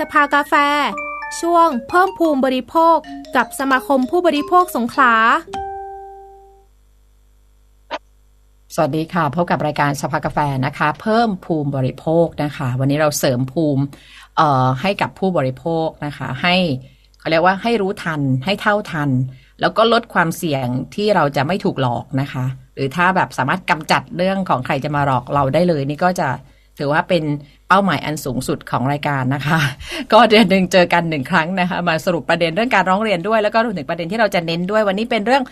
สภากาแฟ ช่วงเพิ่มภูมิบริโภค กับสมาคมผู้บริโภคสงขลา สวัสดีค่ะ พบกับรายการสภากาแฟนะคะ เพิ่มภูมิบริโภคนะคะ วันนี้เราเสริมภูมิให้กับผู้บริโภคนะคะ ให้เขาเรียกว่าให้รู้ทันให้เท่าทัน แล้วก็ลดความเสี่ยงที่เราจะไม่ถูกหลอกนะคะ หรือถ้าแบบสามารถกำจัดเรื่องของใครจะมาหลอกเราได้เลย นี่ก็จะถือว่าเป็น เป้าหมายอันสูงสุดของรายการนะคะ ก็เดือนหนึ่งเจอกันหนึ่งครั้งนะคะมาสรุปประเด็นเรื่องการร้องเรียนด้วย แล้วก็รวมถึงประเด็นที่เราจะเน้นด้วยวันนี้เป็นเรื่อง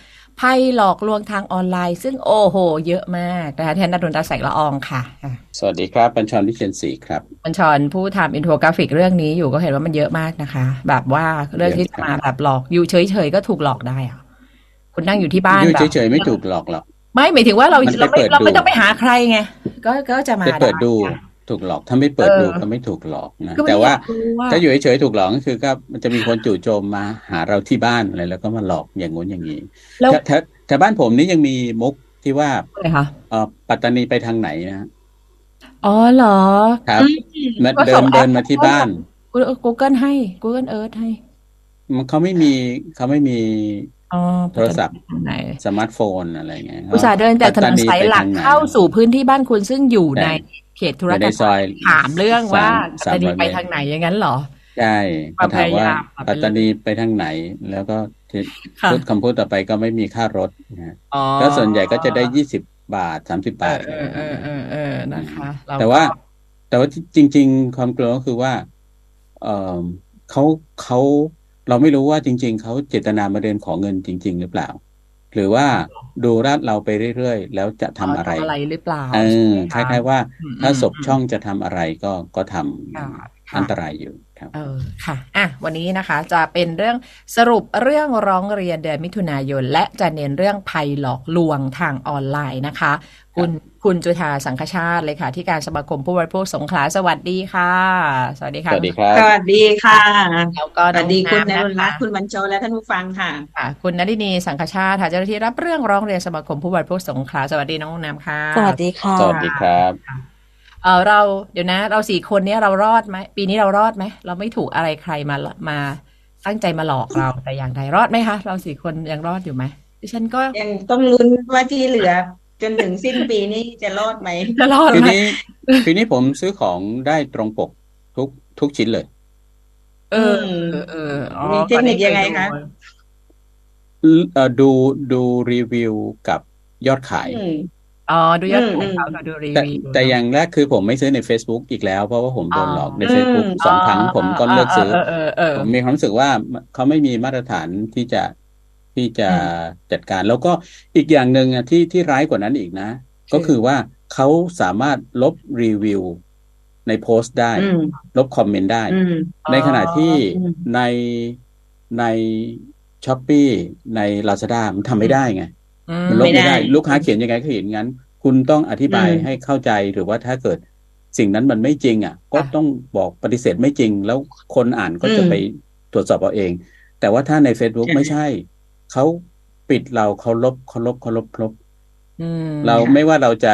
ภัยหลอกลวงทางออนไลน์ ซึ่งโอ้โห เยอะมากนะคะแทนนดลตาแสงละอองค่ะอะสวัสดีครับบัญชรวิเชียรศรีครับบัญชรผู้ทำอินโฟกราฟิกเรื่องนี้อยู่ก็เห็นว่ามันเยอะมากนะคะ แบบว่าเรื่องที่จะมาแบบหลอกอยู่เฉยๆก็ถูกหลอกได้อะคุณนั่งอยู่ที่บ้านอยู่แบบเฉยๆไม่ถูกหลอกหรอกไม่หมายถึงว่าเรามันไปเราไม่เปิดเราไม่ดูต้องไปหาใครไงก็ก็จะมาไปเปิดดูไถูกหลอกถ้าไม่เปิดเออดูก็ไม่ถูกหลอกนะก็ไม่แต่ว่าอยกรู้ว่าถ้าอยู่เฉยๆถูกหลอกก็คือก็มันจะมีคนจู่โจมมาหาเราที่บ้านอะไรแล้วก็มาหลอกอย่างงู้นอย่างนี้แล้วแถวแถวแถวบ้านผมนี่ยังมีมุกที่ว่าอะไรคะเออปัตตานีไปทางไหนนะฮะอ๋อเหรอครับมาก็เดิส่นงแอปเดินมาที่บ้านกูเกิลให้ Google Earth ให้ มันเขาไม่มีเขาไม่มีอ๋อโทรศัพท์ไหนสมาร์ทโฟนอะไรเงี้ยอุตส่าห์เดินจากถนนสายหลักปัตตนีไปทงไนเข้าสู่พื้นที่บ้านคุณซึ่งอยู่ใน เขตธุรอยู่กัในนซอยถามเรื่องว่าสามจะดีร้อยไปเมตรทางไหนอย่างนั้นเหรอใช่ความเขาถามว่าพยายามอะปัตตานีไปทางไหน แล้วก็ที่ค่ะพูดคำพูดต่อไปก็ไม่มีค่ารถนะฮะอ๋อก็ส่วนใหญ่ก็จะได้ยี่สิบบาทสามสิบเอบาอทเออเออเออเออนะคะเรแต่ว่าก็แต่ว่าจริง ๆ ความกลัวก็คือว่า เออเขาเขาเราไม่รู้ว่าจริง ๆเขาเจตนามาเดินขอเงินจริง ๆ หรือเปล่า หรือว่าดูราดเราไปเรื่อยๆ แล้วจะทำอะไรทำอะไรหรือเปล่าเออคใช่ไหมะล้ายๆว่าอืมถ้าอืมศพช่องจะทำอะไรก็ก็ทำค่ะค่ะอันตรายอยู่ครับเออค่ะอะ วันนี้นะคะจะเป็นเรื่องสรุปเรื่องร้องเรียนเดือนมิถุนายน และจะเน้นเรื่องภัยหลอกลวงทางออนไลน์นะคะ คุณ คุณจุธาสังคชาติเลยค่ะ ที่การสมาคมผู้บริโภคสงขลาสวัสดีค่ะ สวัสดีค่ะ สวัสดีครับสวัสดีค่ะแล้วก็สวัสดีคุณนน้องรุณน้ำรันะตน์คะคุณบรรจงและท่านผู้ฟังค่ะค่ะ คุณนรินีสังคชาติค่ะเจ้าหน้าที่รับเรื่องร้องเรียนสมาคมผู้บริโภคสงขลาสวัสดีน้องน้ำค่ะ สวัสดีค่ะ สวัสดีครับเออเราเดี๋ยวนะ เราสี่คนเนี้ยเรารอดไหมปีนี้เรารอดไหมเราไม่ถูกอะไรใครมามาตั้งใจมาหลอกเราแต่อย่างใดรอดไหมคะเราสี่คนยังรอดอยู่ไหมดิฉันก็ยังต้องลุ้นว่าที่เหลือ จนถึงสิ้นปีนี้จะรอดไหมจะรอดปีไหมนี้ปีนี้ผมซื้อของได้ตรงปกทุกทุกชิ้นเลย เออ เออเอออ๋อมีเทคนิคยังไงคะเอ่อดูดูรีวิวกับยอดขายอืมอ๋อดูยอดอืมขายเขากับดูรีแต่วิวแต่อย่างแรกคือผมไม่ซื้อใน Facebook อีกแล้ว เพราะว่าผมโดนหลอกในอ๋อ Facebook สองครั้งผมก็เลิกซื้อเออเออเออผมมีความรู้สึกว่าเขาไม่มีมาตรฐานที่จะ ที่จะอืจัดการ แล้วก็อีกอย่างหนึ่งอะที่ที่ร้ายกว่านั้นอีกนะคือก็คือว่าเขาสามารถลบรีวิวในโพสต์ได้อืมลบคอมเมนต์ได้อืมในขณะที่อืมในในช้อปปี้ใน Lazada มันทำไม่ได้ไงอืมันลบไม่ไม่ได้ได้ ลูกค้าเขียนยังไงก็เขียนงั้น คุณต้องอธิบายอืมให้เข้าใจหรือว่าถ้าเกิดสิ่งนั้นมันไม่จริง อะ ก็ต้องบอกปฏิเสธไม่จริง แล้วคนอ่านก็จะไปตรวจสอบเอาเอง แต่ว่าถ้าใน Facebook ไม่ใช่ เขาปิดเราเขาลบเขาลบเขาลบลบอืมเราไม่ว่าเราจะ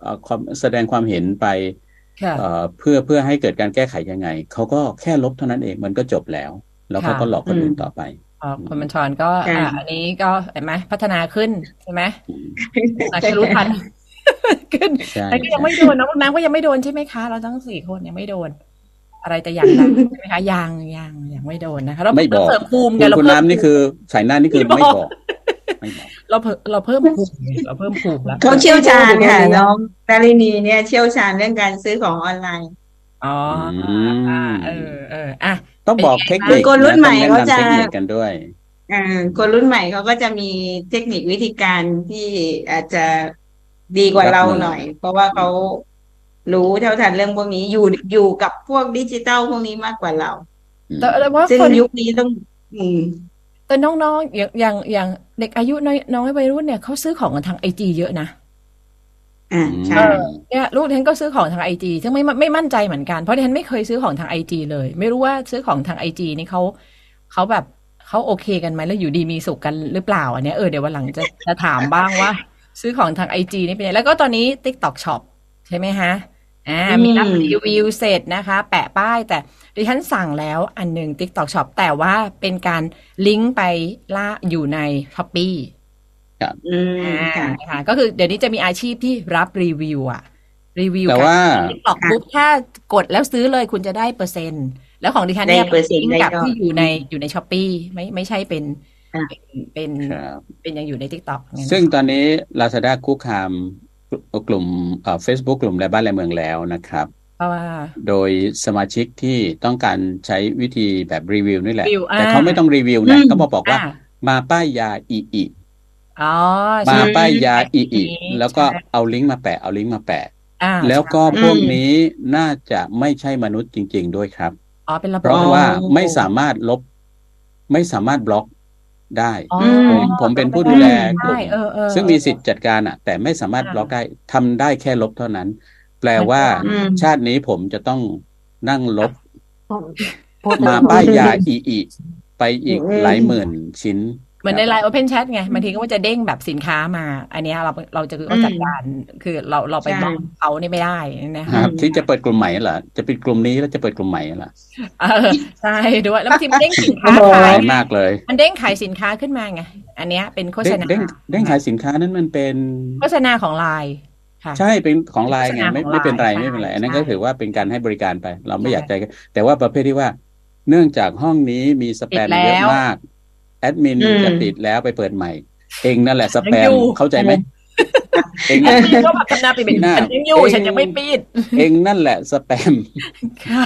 เอ่อความแสดงความเห็นไปค่ะเอ่อเพื่อเพื่อให้เกิดการแก้ไขยังไง เขาก็แค่ลบเท่านั้นเองมันก็จบแล้ว แล้วเขาค่ะก็หลอกคนอื่นต่อไปอ๋อคุณบัญชรก็ใช่อะอันนี้ก็เห็นไหมพัฒนาขึ้นใช่ไหมอาจจะรู้ทันขึ้นใช่แต่ก็ยังไม่โดนน้องน้ำก็ยังไม่โดนใช่ไหมคะ เราทั้งสี่คนยังไม่โดน อะไรแต่อย่างใดใช่ไหมคะยังยังยังไม่โดนนะคะเราไม่บอกเราเสริมภูมิคุไงณเราคุณเพิ่มน้ำนี่คือสายหน้านี่คือไม่ไม่บอกบอกไม่บอกเราเพิ่มเราเพิ่มภูมิไงเราเพิ่มภูมิแล้วเขาเชี่ยวชาญค่ะน้องดารินีเนี่ยเชี่ยวชาญเรื่องการซื้อของออนไลน์อ๋ออ่าเออเอออะต้องบอกเทคนิคคนรุ่นใหม่ะเขาต้องจะแนะนำเทคนิคกันด้วยอ่าคนรุ่นใหม่เขาก็จะมีเทคนิควิธีการที่อาจจะดีกว่าเราหน่อย เพราะว่าเขา รู้เท่าทันเรื่องพวกนี้อยู่อยู่กับพวกดิจิตอลพวกนี้มากกว่าเรา แต่แต่ว่าซึ่งคนยุคนี้ต้อง อืมแต่น้องๆอย่างอย่างอย่างเด็กอายุน้อยน้อยวัยรุ่นเนี่ยเขาซื้อของกันทางไอจีเยอะนะอ่าใช่เออเนี่ยลูกฉันก็ซื้อของทางไอจีซึ่งไม่ไม่มั่นใจเหมือนกันเพราะดิฉันไม่เคยซื้อของทางไอจีเลย ไม่รู้ว่าซื้อของทางไอจีนี่เขาเขาแบบเขาโอเคกันไหมแล้วอยู่ดีมีสุขกันหรือเปล่าอันเนี้ยเออเดี๋ยววันหลังจะจะถามบ้างว่า ซื้อของทาง IG นี่เป็นยังไงแล้วก็ตอนนี้ TikTok Shop ใช่ไหมฮะ อ่ามีรับรีวิวเสร็จนะคะ แปะป้ายแต่ดิฉันสั่งแล้วอันหนึ่ง TikTok Shop แต่ว่าเป็นการลิงก์ไปล่าอยู่ใน Shopee อืมอ่าค่ะนะคะก็คือเดี๋ยวนี้จะมีอาชีพที่รับรีวิวอะรีวิวแต่ว่า TikTok ปุ๊บถ้ากดแล้วซื้อเลยคุณจะได้เปอร์เซ็นต์ แล้วของดิฉันเนี่ยได้เปอร์เซ็นต์ลิงก์กับได้ยอดที่อยู่ในอยู่ใน Shopeeไม่ไม่ใช่เป็นอ่าเป็นครับเป็นยังอยู่ใน t ิ k t o k เนี่ยนะซึ่งตอนนี้ Lazada คุกคาม กลุ่มเอ่อ Facebook กลุ่มในบ้านและเมืองแล้วนะครับเพราะว่าโดยสมาชิกที่ต้องการใช้วิธีแบบรีวิวนี่แหละรีวิวอ่าแต่เขาไม่ต้องรีวิวนะอืมเขามาบอกว่าอ่า มาป้ายยาอีอีอ๋อมาใช่ป้ายยาอีอีใช่แล้วก็เอาลิงก์มาแปะเอาลิงก์มาแปะอ่าแล้วก็ใช่พวกนี้น่าจะไม่ใช่มนุษย์จริง ๆ ด้วยครับอ๋อเป็นระบบเพราะว่าไม่สามารถลบ ไม่สามารถบล็อก ได้อ๋อผมผมเป็นผู้ดูแลกลุ่มใช่เออเออซึ่งมีสิทธิ์จัดการอะ แต่ไม่สามารถบล็อกได้ทำได้แค่ลบเท่านั้น แปลว่าอืมชาตินี้ผมจะต้องนั่งลบพูดถึงมาป้ายยาอีอีไปอีกอืมหลายหมื่นชิ้นเห มือนในไลน์ Open Chat ไงบางทีก็ว่าจะเด้งแบบสินค้ามา อันเนี้ยเราเราจะคือก็จัดการคือเราเราไปใช่บล็อกเขานี่ไม่ได้นะครัคะบที่จะเปิดกลุ่มใหม่เหรอจะปิดกลุ่มนี้แล้วจะเปิดกลุ่มใหม่เหรอเออใช่ด้วยแล้วบางทีมันเด้งสินค้าโอ้โหขายร้ายมากเลย มันเด้งขายสินค้าขึ้นมาไงอันเนี้ยเป็นโฆษเด้งณาเด้งเด้งขายสินค้านั้นมันเป็นโฆษณาของไลน์ค่ะใช่เป็นของไลน์ไงไม่โฆษณาของไม่เป็นไรไลน์ไม่เป็นไรใช่อันนั้นก็ถือว่าเป็นการให้บริการไป เราไม่ใช่อยากใจกันแต่ว่าประเภทที่ว่า เนื่องจากห้องนี้มีสแปมปิดแล้วเยอะมาก แอดมินอืมจะปิดแล้วไปเปิดใหม่ เองนั่นแหละสแปยังมอยู่เข้าใจไหมเองแอดมินก็มาทำหน้าปิดหน้าฉันยังอยู่เองฉันยังไม่ปิด เองนั่นแหละสแปมค่ะ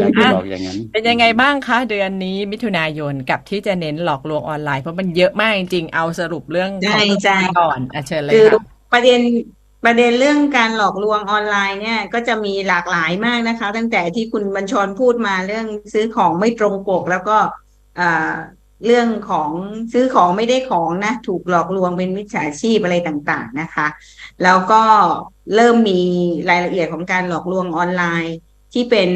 อยากจะบอกอย่างนั้น เป็นยังไงบ้างคะเดือนนี้มิถุนายนกับที่จะเน้นหลอกลวงออนไลน์เพราะมันเยอะมากจริงๆเอาสรุปเรื่องใช่ของใช่ก่อนอะเชิญเลยคือค่ะประเด็นประเด็นเรื่องการหลอกลวงออนไลน์เนี่ยก็จะมีหลากหลายมากนะคะ ตั้งแต่ที่คุณบัญชรพูดมาเรื่องซื้อของไม่ตรงปกแล้วก็อ่า เรื่องของซื้อของไม่ได้ของนะ ถูกหลอกลวงเป็นมิจฉาชีพอะไรต่าง ๆนะคะ แล้วก็เริ่มมีรายละเอียดของการหลอกลวงออนไลน์ที่เป็น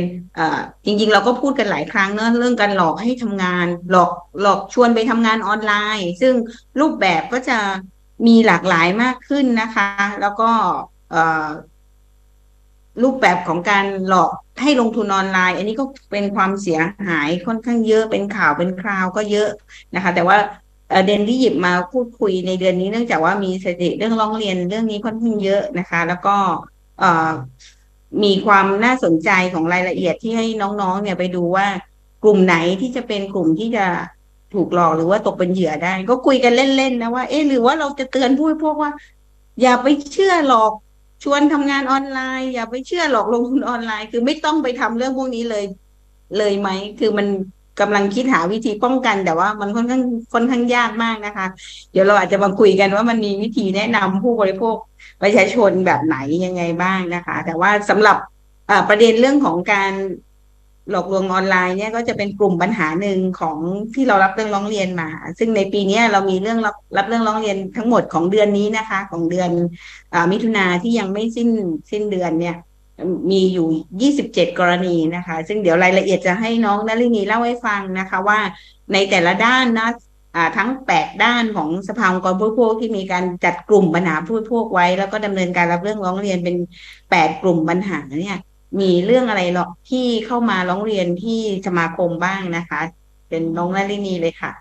จริงๆ เราก็พูดกันหลายครั้งเนอะเรื่องการหลอกให้ทำงาน หลอกหลอกชวนไปทำงานออนไลน์ ซึ่งรูปแบบก็จะมีหลากหลายมากขึ้นนะคะ แล้วก็รูปแบบของการหลอก ให้ลงทุนออนไลน์ อันนี้ก็เป็นความเสียหายค่อนข้างเยอะเป็นข่าวเป็นคราวก็เยอะนะคะ แต่ว่าเด็นที่หยิบมาพูดคุยในเดือนนี้เนื่องจากว่ามีสถิติเรื่องร้องเรียนเรื่องนี้ค่อนข้างเยอะนะคะ แล้วก็มีความน่าสนใจของรายละเอียดที่ให้น้องๆ เนี่ยไปดูว่ากลุ่มไหนที่จะเป็นกลุ่มที่จะถูกหลอกหรือว่าตกเป็นเหยื่อได้ ก็คุยกันเล่นๆนะว่าเอ๊ะหรือว่าเราจะเตือนผู้บริโภคว่า อย่าไปเชื่อหลอก ชวนทำงานออนไลน์ อย่าไปเชื่อหลอกลงทุนออนไลน์ คือไม่ต้องไปทำเรื่องพวกนี้เลย เลยไหม คือมันกำลังคิดหาวิธีป้องกัน แต่ว่ามันค่อนข้างค่อนข้างยากมากนะคะ เดี๋ยวเราอาจจะมาคุยกันว่ามันมีวิธีแนะนำผู้บริโภคประชาชนแบบไหนยังไงบ้างนะคะ แต่ว่าสำหรับประเด็นเรื่องของการ หลอกลวงออนไลน์เนี่ยก็จะเป็นกลุ่มปัญหาหนึ่งของที่เรารับเรื่องร้องเรียนมา ซึ่งในปีนี้เรามีเรื่องรับรับเรื่องร้องเรียนทั้งหมดของเดือนนี้นะคะ ของเดือนอมิถุนาที่ยังไม่สิ้นสิ้นเดือนเนี่ย มีอยู่ 27 กรณีนะคะ ซึ่งเดี๋ยวรายละเอียดจะให้น้องนลินีเล่าให้ฟังนะคะว่าในแต่ละด้านนะทั้ง 8 ด้านของสภาองค์กรผู้บริโภคที่มีการจัดกลุ่มปัญหาผู้บริโภคไว้ แล้วก็ดำเนินการรับเรื่องร้องเรียนเป็น 8 กลุ่มปัญหาเนี่ย มีเรื่องอะไรหรอกที่เข้ามาร้องเรียนที่สมาคมบ้างนะคะ เป็นน้องนลินีเลยค่ะ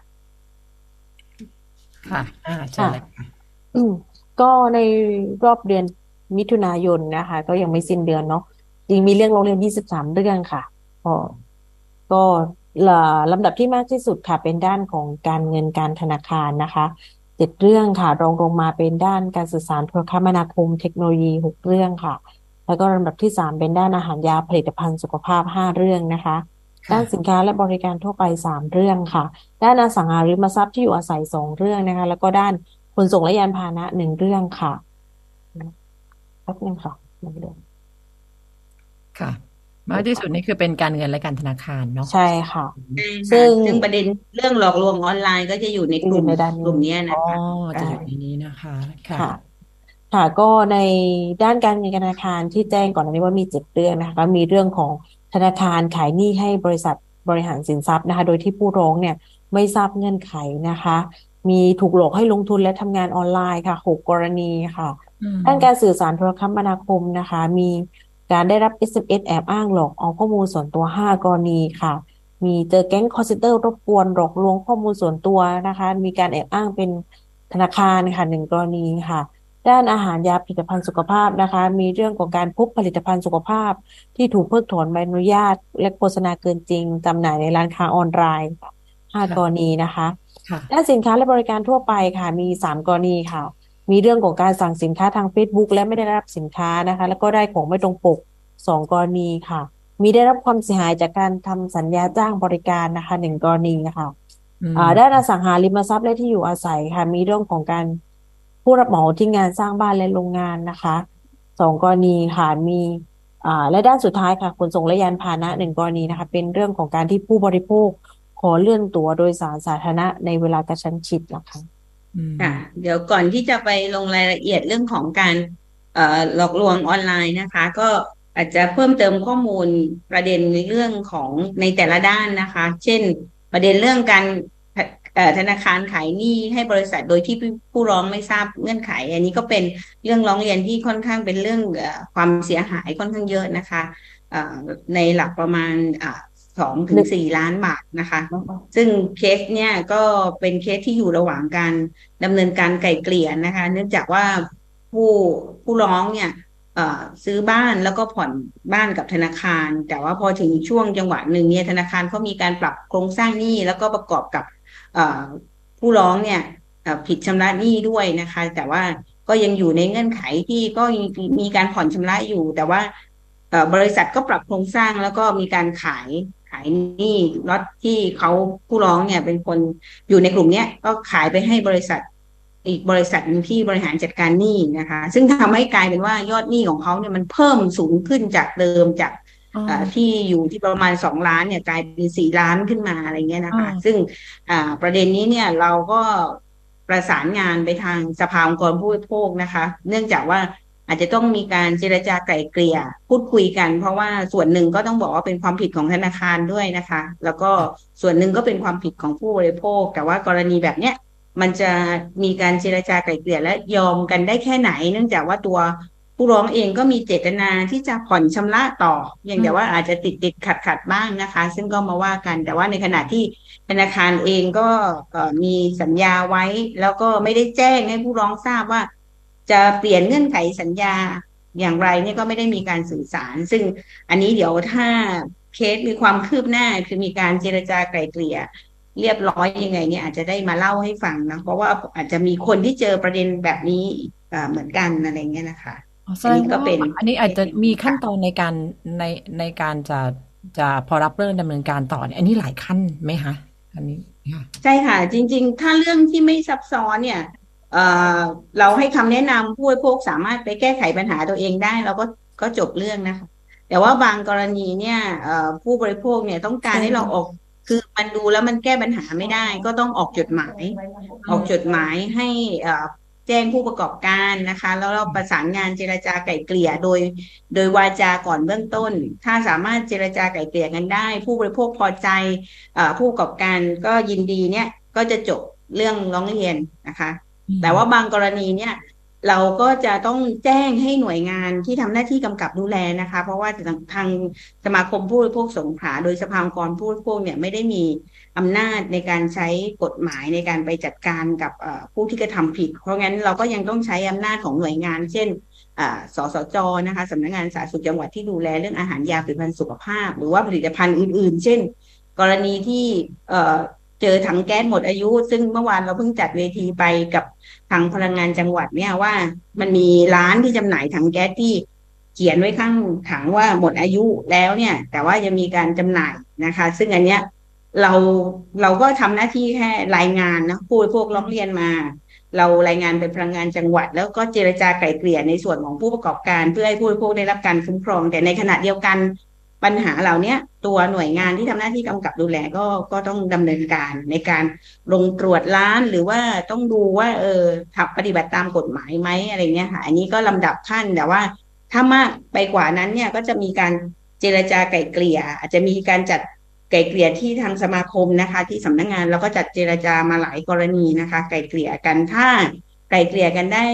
ค่ะอ่าเชิญเลยค่ะอืมก็ในรอบเดือนมิถุนายนนะคะ ก็ยังไม่สิ้นเดือนเนาะจริงมีเรื่องโรงเรียน 23 เรื่องค่ะก็ก็ละลำดับที่มากที่สุดค่ะ เป็นด้านของการเงินการธนาคารนะคะเจ็ดเรื่องค่ะ รองลงมาเป็นด้านการสื่อสารโทรคมนาคมเทคโนโลยีหกเรื่องค่ะ แล้วก็ลำดับที่สามเป็นด้านอาหารยาผลิตภัณฑ์สุขภาพห้าเรื่องนะคะ ด้านสินค้าและบริการทั่วไปสามเรื่องค่ะ ด้านอสังหาริมทรัพย์ที่อยู่อาศัยสองเรื่องนะคะ แล้วก็ด้านขนส่งและยานพาหนะหนึ่งเรื่องค่ะแป๊บนึงค่ะหนึ่งเรื่องค่ะมากที่สุดนี่คือเป็นการเงินและการธนาคารเนาะใช่ค่ะ ซึ่ซึ่งงซึ่งประเด็นเรื่องหลอกลวงออนไลน์ก็จะอยู่ในกลุ่มอยู่ในด้านนี้กลุ่มเนี้ยนะอ๋อคะจะอยู่ในนี้นะคะ ค่ะ ค่ะค่ะก็ในด้านการเงินการธนาคารที่แจ้งก่อนหน้านี้ว่ามีเจ็ดเรื่องนะคะก็มีเรื่องของธนาคารขายหนี้ให้บริษัทบริหารสินทรัพย์นะคะ โดยที่ผู้ร้องเนี่ยไม่ทราบเงื่อนไขนะคะ มีถูกหลอกให้ลงทุนและทำงานออนไลน์ค่ะหกกรณีค่ะอืมด้านการสื่อสารโทรคมนาคมนะคะ มีการได้รับ SMS แอบอ้างหลอกเอาข้อมูลส่วนตัว 5 กรณีค่ะ มีเจอแก๊งคอร์เซนเตอร์รบกวนหลอกลวงข้อมูลส่วนตัวนะคะ มีการแอบอ้างเป็นธนาคารค่ะหนึ่งกรณีค่ะ ด้านอาหารยาผลิตภัณฑ์สุขภาพนะคะ มีเรื่องของการพบผลิตภัณฑ์สุขภาพ ที่ถูกเพิกถอนใบอนุญาต และโฆษณาเกินจริงจำหน่ายในร้านค้าออนไลน์ห้ากรณีนะคะค่ะด้านสินค้าและบริการทั่วไปค่ะ มีสามกรณีค่ะ มีเรื่องของการสั่งสินค้าทาง Facebook และไม่ได้รับสินค้านะคะ แล้วก็ได้ของไม่ตรงปกสองกรณีค่ะ มีได้รับความเสียหายจากการทำสัญญาจ้างบริการนะคะหนึ่งกรณีค่ะอืมอ่าด้านอสังหาริมทรัพย์และที่อยู่อาศัยค่ะ มีเรื่องของการ ผู้รับเหมาที่งานสร้างบ้านและโรงงานนะคะสองกรณีค่ะมีอ่าและด้านสุดท้ายค่ะขนส่งและยานพาหนะหนึ่งกรณีนะคะ เป็นเรื่องของการที่ผู้บริโภคขอเลื่อนตั๋วโดยสารสาธารณะในเวลากระชั้นชิดนะคะค่ะ เดี๋ยวก่อนที่จะไปลงรายละเอียดเรื่องของการเอ่อหลอกลวงออนไลน์นะคะ ก็อาจจะเพิ่มเติมข้อมูลประเด็นในเรื่องของในแต่ละด้านนะคะ เช่น ประเด็นเรื่องการ ธนาคารขายหนี้ให้บริษัทโดยที่ผู้ร้องไม่ทราบเงื่อนไข อันนี้ก็เป็นเรื่องร้องเรียนที่ค่อนข้างเป็นเรื่องความเสียหายค่อนข้างเยอะนะคะในหลักประมาณสองถึงสี่ล้านบาทนะคะ ซึ่งเคสเนี่ยก็เป็นเคสที่อยู่ระหว่างการดำเนินการไกล่เกลี่ยนะคะ เนื่องจากว่าผู้ผู้ร้องเนี่ยซื้อบ้านแล้วก็ผ่อนบ้านกับธนาคาร แต่ว่าพอถึงช่วงจังหวะหนึ่งเนี่ยธนาคารเขามีการปรับโครงสร้างหนี้แล้วก็ประกอบกับ ผู้ร้องเนี่ยผิดชำระหนี้ด้วยนะคะ แต่ว่าก็ยังอยู่ในเงื่อนไขที่ก็มีการผ่อนชำระอยู่ แต่ว่าบริษัทก็ปรับโครงสร้างแล้วก็มีการขายขายหนี้ล็อตที่เขาผู้ร้องเนี่ยเป็นคนอยู่ในกลุ่มเนี้ยก็ขายไปให้บริษัทอีกบริษัทหนึ่งที่บริหารจัดการหนี้นะคะ ซึ่งทำให้กลายเป็นว่ายอดหนี้ของเขาเนี่ยมันเพิ่มสูงขึ้นจากเดิมจาก ที่อยู่ที่ประมาณสองล้านเนี่ยกลายเป็นสี่ล้านขึ้นมาอะไรเงี้ยนะคะอ่าซึ่งอ่าประเด็นนี้เนี่ยเราก็ประสานงานไปทางสภาองค์กรผู้บริโภคนะคะ เนื่องจากว่าอาจจะต้องมีการเจรจาไกล่เกลี่ยพูดคุยกัน เพราะว่าส่วนหนึ่งก็ต้องบอกว่าเป็นความผิดของธนาคารด้วยนะคะ แล้วก็ส่วนหนึ่งก็เป็นความผิดของผู้บริโภค แต่ว่ากรณีแบบเนี้ยมันจะมีการเจรจาไกล่เกลี่ยและยอมกันได้แค่ไหน เนื่องจากว่าตัว ผู้ร้องเองก็มีเจตนาที่จะผ่อนชำระต่อเพียงแต่ว่าอาจจะติดติดขัดขัดๆบ้างนะคะ ซึ่งก็มาว่ากันแต่ว่าในขณะที่ธนาคารเองก็เอ่อมีสัญญาไว้ แล้วก็ไม่ได้แจ้งให้ผู้ร้องทราบว่า จะเปลี่ยนเงื่อนไขสัญญาอย่างไรเนี่ยก็ไม่ได้มีการสื่อสาร ซึ่งอันนี้เดี๋ยวถ้าเคสมีความคืบหน้าคือมีการเจรจาไกล่เกลี่ยเรียบร้อยยังไงเนี่ยอาจจะได้มาเล่าให้ฟังนะเพราะว่าอาจจะมีคนที่เจอประเด็นแบบนี้อ่าเหมือนกันอะไรเงี้ยนะคะอ๋อ แสอันดนี้งก็ว่าเป็นอันนี้อาจจะมีขั้นตอนในการในในการจะจะพอรับเรื่องดำเนินการต่อเนี่ยอันนี้หลายขั้นไหมคะอันนี้ค่ะใช่ค่ะ จริง ๆ ถ้าเรื่องที่ไม่ซับซ้อนเนี่ยเอ่อเราให้คำแนะนำผู้บริโภคสามารถไปแก้ไขปัญหาตัวเองได้ เราก็ก็จบเรื่องนะคะ แต่ว่าบางกรณีเนี่ยเอ่อผู้บริโภคเนี่ยต้องการให้เราออกคือมันดูแล้วมันแก้ปัญหาไม่ได้ ก็ต้องออกจดหมาย ออกจดหมายให้เอ่อแจ้งผู้ประกอบการนะคะ แล้วเราประสานงานเจรจาไกล่เกลี่ยโดย โดยวาจาก่อนเบื้องต้น ถ้าสามารถเจรจาไกล่เกลี่ยกันได้ ผู้บริโภคพอใจเอ่อผู้ประกอบการก็ยินดีเนี่ยก็จะจบเรื่องร้องเรียนนะคะ แต่ว่าบางกรณีเนี่ย เราก็จะต้องแจ้งให้หน่วยงานที่ทำหน้าที่กำกับดูแลนะคะ เพราะว่าทางสมาคมผู้บริโภคสงขลาโดยสภาองค์กรผู้บริโภคเนี่ยไม่ได้มีอำนาจในการใช้กฎหมายในการไปจัดการกับผู้ที่กระทำผิด เพราะงั้นเราก็ยังต้องใช้อำนาจของหน่วยงาน เช่นสสจนะคะสำนักงานสาธารณสุขจังหวัดที่ดูแลเรื่องอาหารยาผลิตภัณฑ์สุขภาพ หรือว่าผลิตภัณฑ์อื่น ๆ เช่น กรณีที่ เจอถังแก๊สหมดอายุ ซึ่งเมื่อวานเราเพิ่งจัดเวทีไปกับทางพลังงานจังหวัดเนี่ยว่า มันมีร้านที่จำหน่ายถังแก๊สที่เขียนไว้ข้างถังว่าหมดอายุแล้วเนี่ย แต่ว่ายังมีการจำหน่ายนะคะ ซึ่งอันเนี้ยเราเราก็ทำหน้าที่แค่รายงานนะผู้บริโภคร้องเรียนมา เรารายงานเป็นพลังงานจังหวัด แล้วก็เจรจาไกล่เกลี่ยในส่วนของผู้ประกอบการ เพื่อให้ผู้บริโภคได้รับการคุ้มครอง แต่ในขณะเดียวกัน ปัญหาเหล่านี้ตัวหน่วยงานที่ทำหน้าที่กำกับดูแลก็ก็ต้องดำเนินการในการลงตรวจร้านหรือว่าต้องดูว่า เออทำปฏิบัติตามกฎหมายไหมอะไรเงี้ยค่ะอันนี้ก็ลำดับขั้นแต่ว่า ถ้ามากไปกว่านั้นเนี่ยก็จะมีการเจรจาไกล่เกลี่ย อาจจะมีการจัดไกล่เกลี่ยที่ทางสมาคมนะคะ ที่สำนักงานเราก็จัดเจรจามาหลายกรณีนะคะ ไกล่เกลี่ยกันถ้าไกล่เกลี่ยกันได้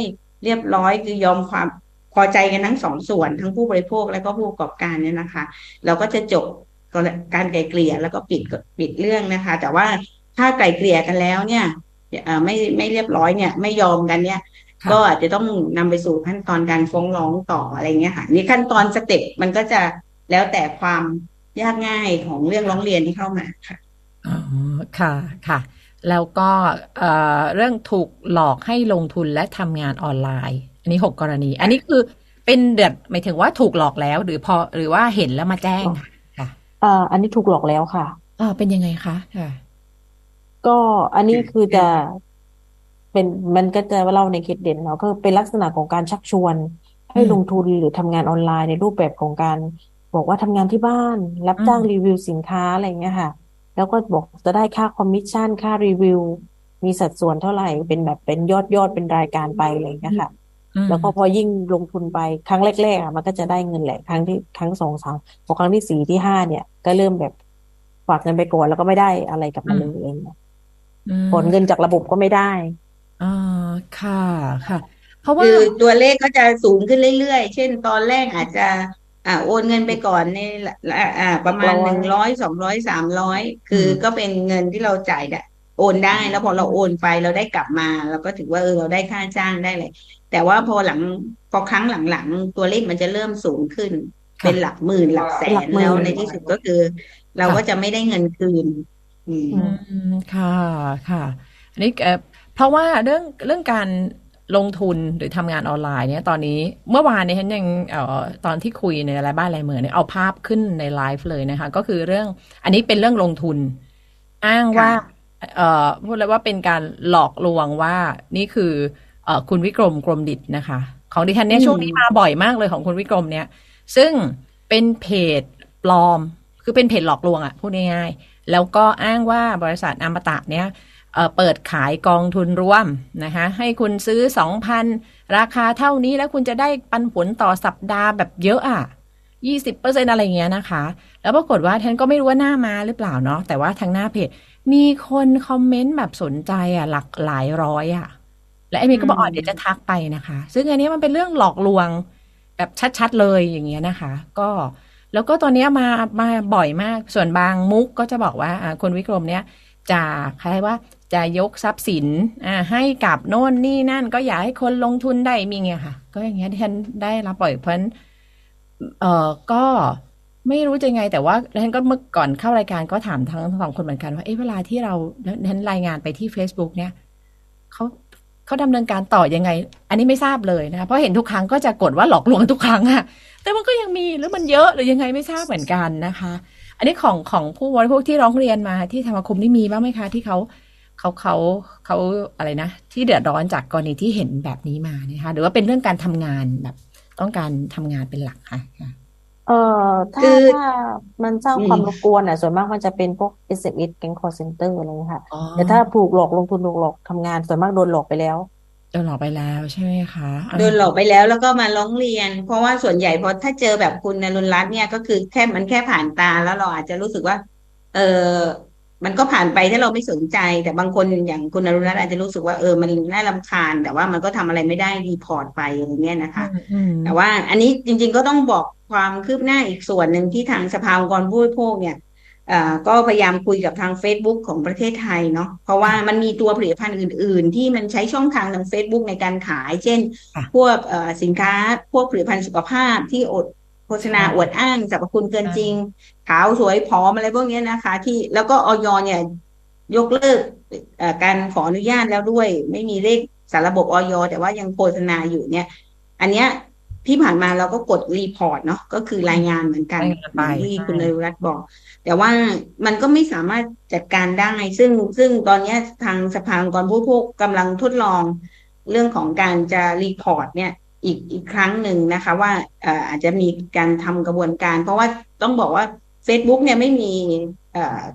เรียบร้อยคือยอมความ พอใจกันทั้งสองส่วนทั้งผู้บริโภคและก็ผู้ประกอบการเนี่ยนะคะ เราก็จะจบการไกลเกลี่ยแล้วก็ปิดปิดเรื่องนะคะ แต่ว่าถ้าไกลเกลี่ยกันแล้วเนี่ยไม่ไม่เรียบร้อยเนี่ยไม่ยอมกันเนี่ยก็อาจจะต้องนำไปสู่ขั้นตอนการฟ้องร้องต่ออะไรเงี้ยค่ะนี่ขั้นตอนสเต็ปมันก็จะแล้วแต่ความยากง่ายของเรื่องร้องเรียนที่เข้ามาค่ะอ๋อค่ะค่ะ แล้วก็เรื่องถูกหลอกให้ลงทุนและทำงานออนไลน์ อันนี้หกกรณี อันนี้คือเป็นเดือดหมายถึงว่าถูกหลอกแล้ว หรือพอหรือว่าเห็นแล้วมาแจ้งค่ะอ่าอันนี้ถูกหลอกแล้วค่ะอ่าเป็นยังไงคะค่ะ ก็อันนี้คือจะเป็นมันก็จะเล่าในเคสเด่นเนาะก็เป็นลักษณะของการชักชวน ให้ลงทุนหรือทำงานออนไลน์ในรูปแบบของการ บอกว่าทำงานที่บ้าน รับจ้างรีวิวสินค้าอะไรเงี้ยค่ะ แล้วก็บอกจะได้ค่าคอมมิชชั่นค่ารีวิวมีสัดส่วนเท่าไหร่เป็นแบบเป็นยอดยอดเป็นรายการไปอะไรเงี้ยค่ะ แล้วก็พอยิ่งลงทุนไปครั้งแรกๆอะมันก็จะได้เงินแหละครั้งที่ครั้งสองสามพอครั้งที่สี่ที่ห้าเนี่ย ก็เริ่มแบบฝากเงินไปก่อนแล้วก็ไม่ได้อะไรกับมันเลยเองถอนเงินจากระบบก็ไม่ได้อ่าค่ะค่ะเพราะว่าคือตัวเลขก็จะสูงขึ้นเรื่อยๆ เช่น ตอนแรกอาจจะ อ่าโอนเงินไปก่อนในอ่าประมาณหนึ่งร้อยสองร้อยสามร้อยคือก็เป็นเงินที่เราจ่ายได้ โอนได้แล้วพอเราโอนไปเราได้กลับมาเราก็ถือว่าเออเราได้ค่าจ้างได้เลย แต่ว่าพอหลังพอครั้งหลังๆตัวเลขมันจะเริ่มสูงขึ้น เป็นหลักหมื่นหลักแสนแล้วในที่สุดก็คือ เราก็จะไม่ได้เงินคืน อืมค่ะค่ะอันนี้เพราะว่าเรื่องเรื่องการลงทุนหรือทำงานออนไลน์เนี่ยตอนนี้เมื่อวานเนี่ยฉันยังเอ่อตอนที่คุยในรายบ้านรายเมืองเนี่ยเอาภาพขึ้นในไลฟ์เลยนะคะ ก็คือเรื่องอันนี้เป็นเรื่องลงทุน อ้างว่า เอ่อพูดเลยว่าเป็นการหลอกลวงว่านี่คือเอ่อคุณวิกรมกรมดิตนะคะ ของดิฉันเนี่ยช่วงนี้มาบ่อยมากเลยของคุณวิกรมเนี่ย ซึ่งเป็นเพจปลอม คือเป็นเพจหลอกลวงอะพูดง่ายๆแล้วก็อ้างว่าบริษัทอมตะเนี่ยเปิดขายกองทุนร่วมนะคะให้คุณซื้อสองพันราคาเท่านี้แล้วคุณจะได้ปันผลต่อสัปดาห์แบบเยอะอะยี่สิบเปอร์เซ็นอะไรเงี้ยนะคะ แล้วปรากฏว่าท่านก็ไม่รู้ว่าหน้ามาหรือเปล่าเนาะแต่ว่าทางหน้าเพจ มีคนคอมเมนต์แบบสนใจอะ หลักหลายร้อยอะ และไอ้มีก็บอกอ๋อเดี๋ยวจะทักไปนะคะ ซึ่งอันนี้มันเป็นเรื่องหลอกลวงแบบชัดๆเลยอย่างเงี้ยนะคะ ก็แล้วก็ตอนนี้มามาบ่อยมาก ส่วนบางมุกก็จะบอกว่าคนวิกรมเนี้ยจะคล้ายว่าจะยกทรัพย์สินอ่าให้กับโน่นนี่นั่น ก็อยากให้คนลงทุนได้มีไงค่ะ ก็อย่างเงี้ยที่ฉันได้รับปล่อยเพราะเออก็ ไม่รู้จะไง แต่ว่าฉันก็เมื่อก่อนเข้ารายการก็ถามทั้งสองคนเหมือนกันว่าเอ๊ะเวลาที่เราฉันรายงานไปที่ Facebook เนี่ยเขาเขาดำเนินการต่อยังไง อันนี้ไม่ทราบเลยนะคะเพราะเห็นทุกครั้งก็จะกดว่าหลอกลวงทุกครั้งอะแต่มันก็ยังมีหรือมันเยอะหรือยังไงไม่ทราบเหมือนกันนะคะ อันนี้ของของผู้บริโภคที่ร้องเรียนมาที่ธรรมคมนี่มีบ้างไหมคะที่เขาเขาเขาเขาอะไรนะ ที่เดือดร้อนจากกรณีที่เห็นแบบนี้มานะคะหรือว่าเป็นเรื่องการทำงานแบบ ต้องการทำงานเป็นหลักค่ะ เอ่อถ้าถ้ามันสร้างความรบกวนอะ ส่วนมากมันจะเป็นพวก SMS แก๊งคอร์เซนเตอร์อะไรค่ะแต่ถ้าผูกหลอกลงทุนถูกหลอกทำงานส่วนมากโดนหลอกไปแล้ว โดนหลอกไปแล้วใช่ไหมคะโดนหลอกไปแล้วแล้วก็มาร้องเรียน เพราะว่าส่วนใหญ่พอถ้าเจอแบบคุณนรุนรัตน์เนี่ยก็คือแค่มันแค่ผ่านตาแล้วเราอาจจะรู้สึกว่า เออมันก็ผ่านไปถ้าเราไม่สนใจ แต่บางคนอย่างคุณอรุณรัตน์อาจจะรู้สึกว่าเออมันน่าลำคาญ แต่ว่ามันก็ทำอะไรไม่ได้รีพอร์ตไปอย่างเงี้ยนะคะแต่ว่าอันนี้จริง ๆก็ต้องบอก ความคืบหน้าอีกส่วนหนึ่งที่ทางสภาองค์กรผู้บริโภคเนี่ยก็พยายามคุยกับทาง Facebook ของประเทศไทยเนาะเพราะว่ามันมีตัวผลิตภัณฑ์อื่น ๆ ที่มันใช้ช่องทางทาง Facebook ในการขาย เช่น พวกสินค้าพวกผลิตภัณฑ์สุขภาพที่อดโฆษณาอวดอ้างสรรพคุณเกินจริง ขาวสวยผอมอะไรพวกนี้นะคะ ที่แล้วก็อย.เนี่ยยกเลิกการขออนุญาตแล้วด้วย ไม่มีเลขสารระบบออยแต่ว่ายังโฆษณาอยู่เนี่ย อันเนี้ย ที่ผ่านมาเราก็กด report เนาะก็คือรายงานเหมือนกันที่คุณเลรัตบอก แต่ว่ามันก็ไม่สามารถจัดการได้ ซึ่งซึ่งตอนนี้ทางสภาองค์กรผู้พวกกำลังทดลองเรื่องของการจะรีพอร์ตเนี่ยอีกอีกครั้งหนึ่งนะคะ ว่าอาจจะมีการทำกระบวนการ เพราะว่าต้องบอกว่า Facebook เนี่ยไม่มี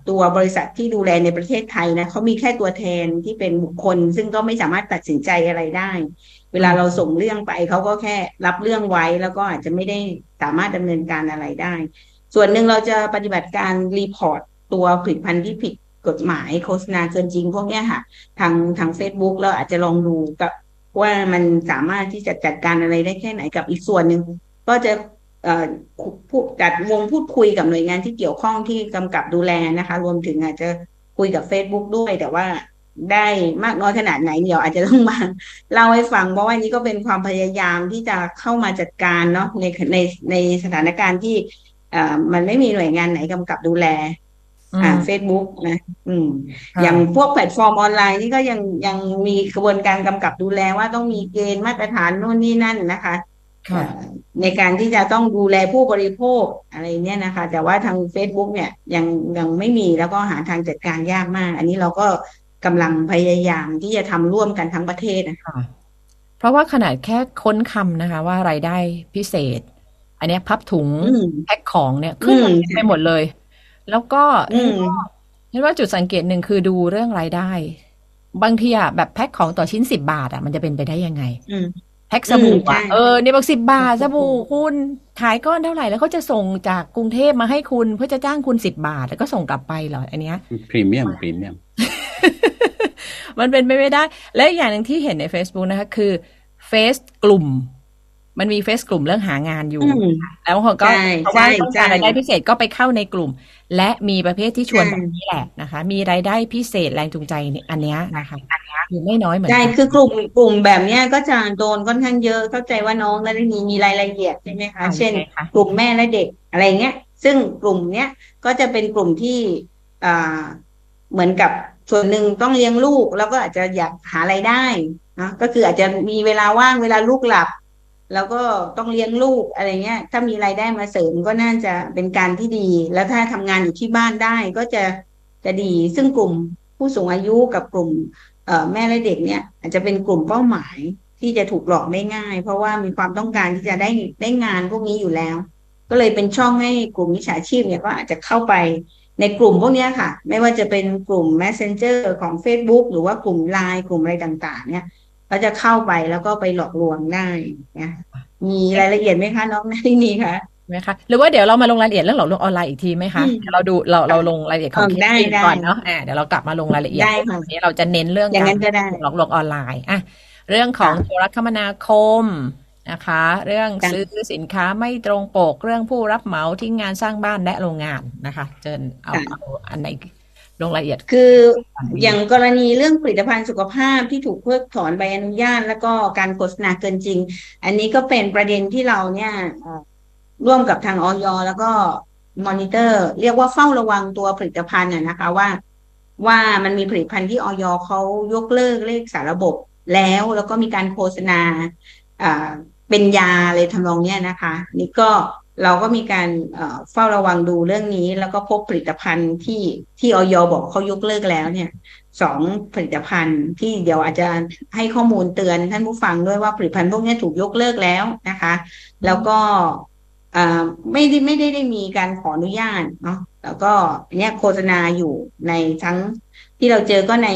ตัวบริษัทที่ดูแลในประเทศไทยนะเขามีแค่ตัวแทนที่เป็นบุคคล ซึ่งก็ไม่สามารถตัดสินใจอะไรได้ เวลาเราส่งเรื่องไปเขาก็แค่รับเรื่องไว้แล้วก็อาจจะไม่ได้สามารถดำเนินการอะไรได้ ส่วนหนึ่งเราจะปฏิบัติการรีพอร์ตตัวผลิตภัณฑ์ที่ผิดกฎหมายโฆษณาเกินจริงพวกนี้ค่ะ ทางทาง Facebook เราอาจจะลองดูกับว่ามันสามารถที่จะจัดการอะไรได้แค่ไหนกับอีกส่วนหนึ่งก็จะจัดวงพูดคุยกับหน่วยงานที่เกี่ยวข้องที่กำกับดูแลนะคะ รวมถึงอาจจะคุยกับ Facebook ด้วย แต่ว่า ได้มากน้อยขนาดไหนเดี๋ยวอาจจะต้องมาเล่าให้ฟังเพราะว่านี้ก็เป็นความพยายามที่จะเข้ามาจัดการเนาะในในในสถานการณ์ที่เอ่อมันไม่มีหน่วยงานไหนกำกับดูแล อ่าเฟซบุ๊กนะอืม อย่างพวกแพลตฟอร์มออนไลน์นี่ก็ยังยังมีกระบวนการกำกับดูแลว่าต้องมีเกณฑ์มาตรฐานโน่นนี่นั่นนะคะค่ะในการที่จะต้องดูแลผู้บริโภคอะไรเนี่ยนะคะ แต่ว่าทาง Facebook เนี่ยยังยังไม่มีแล้วก็หาทางจัดการยากมาก อันนี้เราก็ กำลังพยายามที่จะทำร่วมกันทั้งประเทศนะคะค่ะเพราะว่าขนาดแค่ค้นคำนะคะ ว่ารายได้พิเศษ อันเนี้ยพับถุงอืมแพ็คของเนี่ยขึ้นมาอืมเต็มไปหมดเลย แล้วก็อืมเห็นว่าจุดสังเกตหนึ่งคือดูเรื่องรายได้ บางทีอะแบบแพ็คของต่อชิ้นสิบบาทอะมันจะเป็นไปได้ยังไงอืมแพ็คสบู่อืมใช่อะเออเนี่ยบอกสิบบาทสบู่คุณขายก้อนเท่าไหร่แล้วเขาจะส่งจากกรุงเทพมาให้คุณเพื่อจะจ้างคุณสิบบาท แล้วก็ส่งกลับไปเหรออันเนี้ยพรีเมียมพรีเมียม มันเป็นไปไม่ได้ และอีกอย่างหนึ่งที่เห็นใน Facebook นะคะ คือเฟซกลุ่ม มันมีเฟซกลุ่มเรื่องหางานอยู่อืมแล้วบางคนก็ใช่เพราะว่าใช่ต้องการใช่รายได้พิเศษก็ไปเข้าในกลุ่ม และมีประเภทที่ชวนใช่แบบนี้แหละนะคะ มีรายได้พิเศษแรงจูงใจเนี่ยอันเนี้ยนะคะอยู่ไม่น้อยเหมือนใช่กันคือกลุ่มกลุ่มแบบเนี้ยก็จะโดนค่อนข้างเยอะเข้าใจว่าน้องนั้นมีมีรายละเอียดใช่ไหมคะเช่นใช่ค่ะกลุ่มแม่และเด็กอะไรเงี้ย ซึ่งกลุ่มเนี้ยก็จะเป็นกลุ่มที่อ่าเหมือนกับ ส่วนหนึ่งต้องเลี้ยงลูกแล้วก็อาจจะอยากหารายได้นะก็คืออาจจะมีเวลาว่างเวลาลูกหลับ แล้วก็ต้องเลี้ยงลูกอะไรเงี้ย ถ้ามีรายได้มาเสริมก็น่าจะเป็นการที่ดี แล้วถ้าทำงานอยู่ที่บ้านได้ก็จะจะดี ซึ่งกลุ่มผู้สูงอายุกับกลุ่มแม่และเด็กเนี่ย อาจจะเป็นกลุ่มเป้าหมายที่จะถูกหลอกได้ง่าย เพราะว่ามีความต้องการที่จะได้ได้งานพวกนี้อยู่แล้ว ก็เลยเป็นช่องให้กลุ่มมิจฉาชีพเนี่ยก็อาจจะเข้าไป ในกลุ่มพวกเนี้ยค่ะ ไม่ว่าจะเป็นกลุ่ม Messenger ของ Facebook หรือว่ากลุ่ม Line กลุ่มอะไรต่าง ๆ เนี่ยก็จะเข้าไปแล้วก็ไปหลอกลวงได้นะมีรายละเอียดไหมคะน้องนารินีคะไหมคะหรือว่าเดี๋ยวเรามาลงรายละเอียดเรื่องหลอกลวงออนไลน์อีกทีไหมคะอืมเดี๋ยวเราดูเราเราลงรายละเอียดของเออเคสได้จริงได้ก่อนเนาะอ่าเดี๋ยวเรากลับมาลงรายละเอียดได้ค่ะวันนี้เราจะเน้นเรื่องอย่างกานั้รนก็ได้หลอกลวงออนไลน์อะเรื่องของค่ะโทรคมนาคม นะคะ เรื่องจ้ะซื้อสินค้าไม่ตรงปกเรื่องผู้รับเหมาที่งานสร้างบ้านและโรงงานนะคะเชิญเอาเอาอันไหนลงรายละเอียด คืออย่างกรณีเรื่องผลิตภัณฑ์สุขภาพที่ถูกเพิกถอนใบอนุญาต แล้วก็การโฆษณาเกินจริง อันนี้ก็เป็นประเด็นที่เราเนี่ยเอ่อร่วมกับทางออยแล้วก็มอนิเตอร์ เรียกว่าเฝ้าระวังตัวผลิตภัณฑ์น่ะนะคะว่าว่ามันมีผลิตภัณฑ์ที่ออยเขายกเลิกเลขสารระบบแล้วแล้วก็มีการโฆษณาอ่า เป็นยาเลยทำนองเนี้ยนะคะ นี่ก็เราก็มีการเอ่อเฝ้าระวังดูเรื่องนี้ แล้วก็พบผลิตภัณฑ์ที่ที่ออยบอกเขายกเลิกแล้วเนี่ยสองผลิตภัณฑ์ที่เดี๋ยวอาจจะให้ข้อมูลเตือนท่านผู้ฟังด้วยว่าผลิตภัณฑ์พวกนี้ถูกยกเลิกแล้วนะคะ แล้วก็อ่าไม่ได้ไม่ได้ได้มีการขออนุญาตเนาะแล้วก็เนี่ยโฆษณาอยู่ในทั้งที่เราเจอก็ใน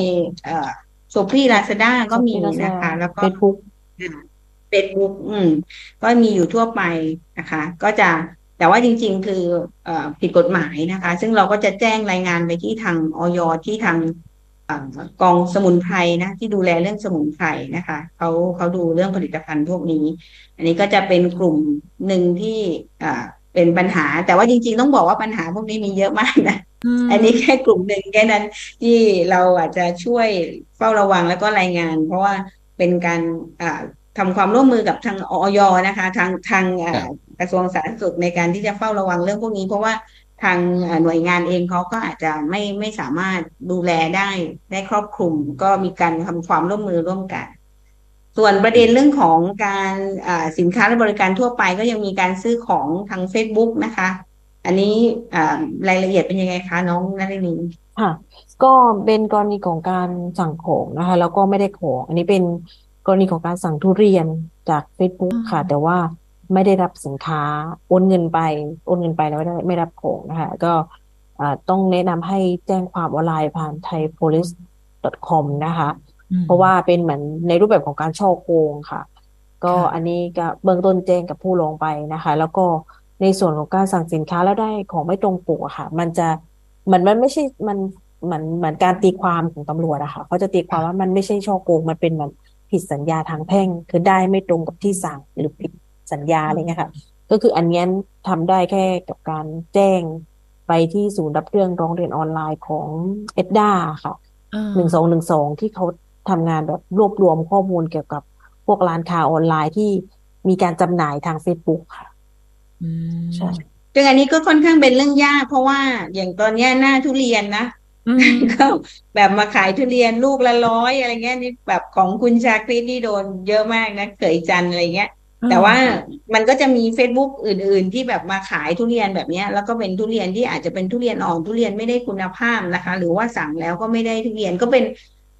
เอ่อ Shopee Lazada ก็มีนะคะ แล้วก็ Facebook Facebook อืม ก็มีอยู่ทั่วไปนะคะ ก็จะแต่ว่าจริง ๆ คือเอ่อผิดกฎหมายนะคะ ซึ่งเราก็จะแจ้งรายงานไปที่ทางอย.ที่ทางเอ่อกองสมุนไพรนะที่ดูแลเรื่องสมุนไพรนะคะเขาเขาดูเรื่องผลิตภัณฑ์พวกนี้ อันนี้ก็จะเป็นกลุ่มหนึ่งที่อ่าเป็นปัญหา แต่ว่าจริง ๆ ต้องบอกว่าปัญหาพวกนี้มีเยอะมากนะอันนี้แค่กลุ่มหนึ่งแค่นั้นที่เราอาจจะช่วยเฝ้าระวังแล้วก็รายงาน เพราะว่าเป็นการ อ่าทำความร่วมมือกับทางออยนะคะ ทางทางอ่าครับกระทรวงสาธารณสุขในการที่จะเฝ้าระวังเรื่องพวกนี้ เพราะว่าทางอ่าหน่วยงานเองเขาก็อาจจะไม่ไม่สามารถดูแลได้ได้ครอบคลุม ก็มีการทำความร่วมมือร่วมกัน ส่วนประเด็นเรื่องของการอ่าสินค้าและบริการทั่วไปก็ยังมีการซื้อของทาง Facebook นะคะ อันนี้อ่ารายละเอียดเป็นยังไงคะน้องนรินีค่ะ ก็เป็นกรณีของการสั่งของนะคะ แล้วก็ไม่ได้ของ อันนี้เป็น กรณีของการสั่งทุเรียนจาก Facebook ค่ะ แต่ว่าไม่ได้รับสินค้าโอนเงินไปโอนเงินไปแล้วไม่ได้ไม่รับของนะคะก็อ่าต้องแนะนำให้แจ้งความออนไลน์ผ่าน thaipolice.com นะคะ เพราะว่าเป็นเหมือนในรูปแบบของการช่อโกงค่ะ ก็ค่ะอันนี้ก็เบื้องต้นแจ้งกับผู้ร้องไปนะคะ แล้วก็ในส่วนของการสั่งสินค้าแล้วได้ของไม่ตรงปกอะค่ะ มันจะเหมือนมันไม่ใช่มันเหมือนเหมือนการตีความของตำรวจอะค่ะเขาจะตีความว่ามันไม่ใช่ช่อโกงมันเป็นเหมือน ผิดสัญญาทางแพ่ง คือได้ไม่ตรงกับที่สั่งหรือผิดสัญญาอะไรเงี้ยค่ะ ก็คืออันเนี้ยทำได้แค่กับการแจ้งไปที่ศูนย์รับเรื่องร้องเรียนออนไลน์ของเอ็ดด้าค่ะอ่าหนึ่งสองหนึ่งสองที่เขาทำงานแบบรวบรวมข้อมูลเกี่ยวกับพวกร้านค้าออนไลน์ที่มีการจำหน่ายทาง Facebook ค่ะอืมใช่ซึ่งอันนี้ก็ค่อนข้างเป็นเรื่องยาก เพราะว่าอย่างตอนเนี้ยหน้าทุเรียนนะอืม ก็แบบมาขายทุเรียนลูกละร้อยอะไรเงี้ยนี่แบบของคุณชาคริตนี่โดนเยอะมากนะเขยจันทร์อะไรเงี้ย แต่ว่ามันก็จะมี Facebook อื่น ๆ ที่แบบมาขายทุเรียนแบบเนี้ย แล้วก็เป็นทุเรียนที่อาจจะเป็นทุเรียนอ่อนทุเรียนไม่ได้คุณภาพนะคะ หรือว่าสั่งแล้วก็ไม่ได้ทุเรียนก็เป็น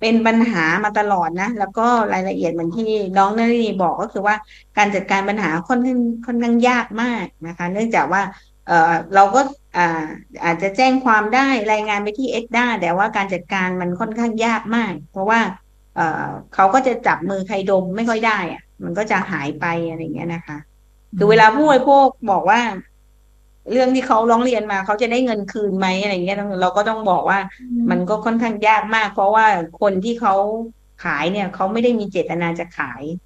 เป็นปัญหามาตลอดนะ แล้วก็รายละเอียดเหมือนที่น้องนรินีบอกก็คือว่าการจัดการปัญหาค่อนข้างค่อนข้างยากมากนะคะ เนื่องจากว่าเอ่อเราก็ อ่าอาจจะแจ้งความได้รายงานไปที่เอ็ดด้าแต่ว่าการจัดการมันค่อนข้างยากมาก เพราะว่าเอ่อเขาก็จะจับมือใครดมไม่ค่อยได้อะมันก็จะหายไปอะไรอย่างเงี้ยนะคะคือเวลาผู้บริโภคบอกว่า เรื่องที่เขาร้องเรียนมาเขาจะได้เงินคืนไหมอะไรเงี้ยเราก็ต้องบอกว่า มันก็ค่อนข้างยากมาก เพราะว่าคนที่เขาขายเนี่ยเขาไม่ได้มีเจตนาจะขายอืม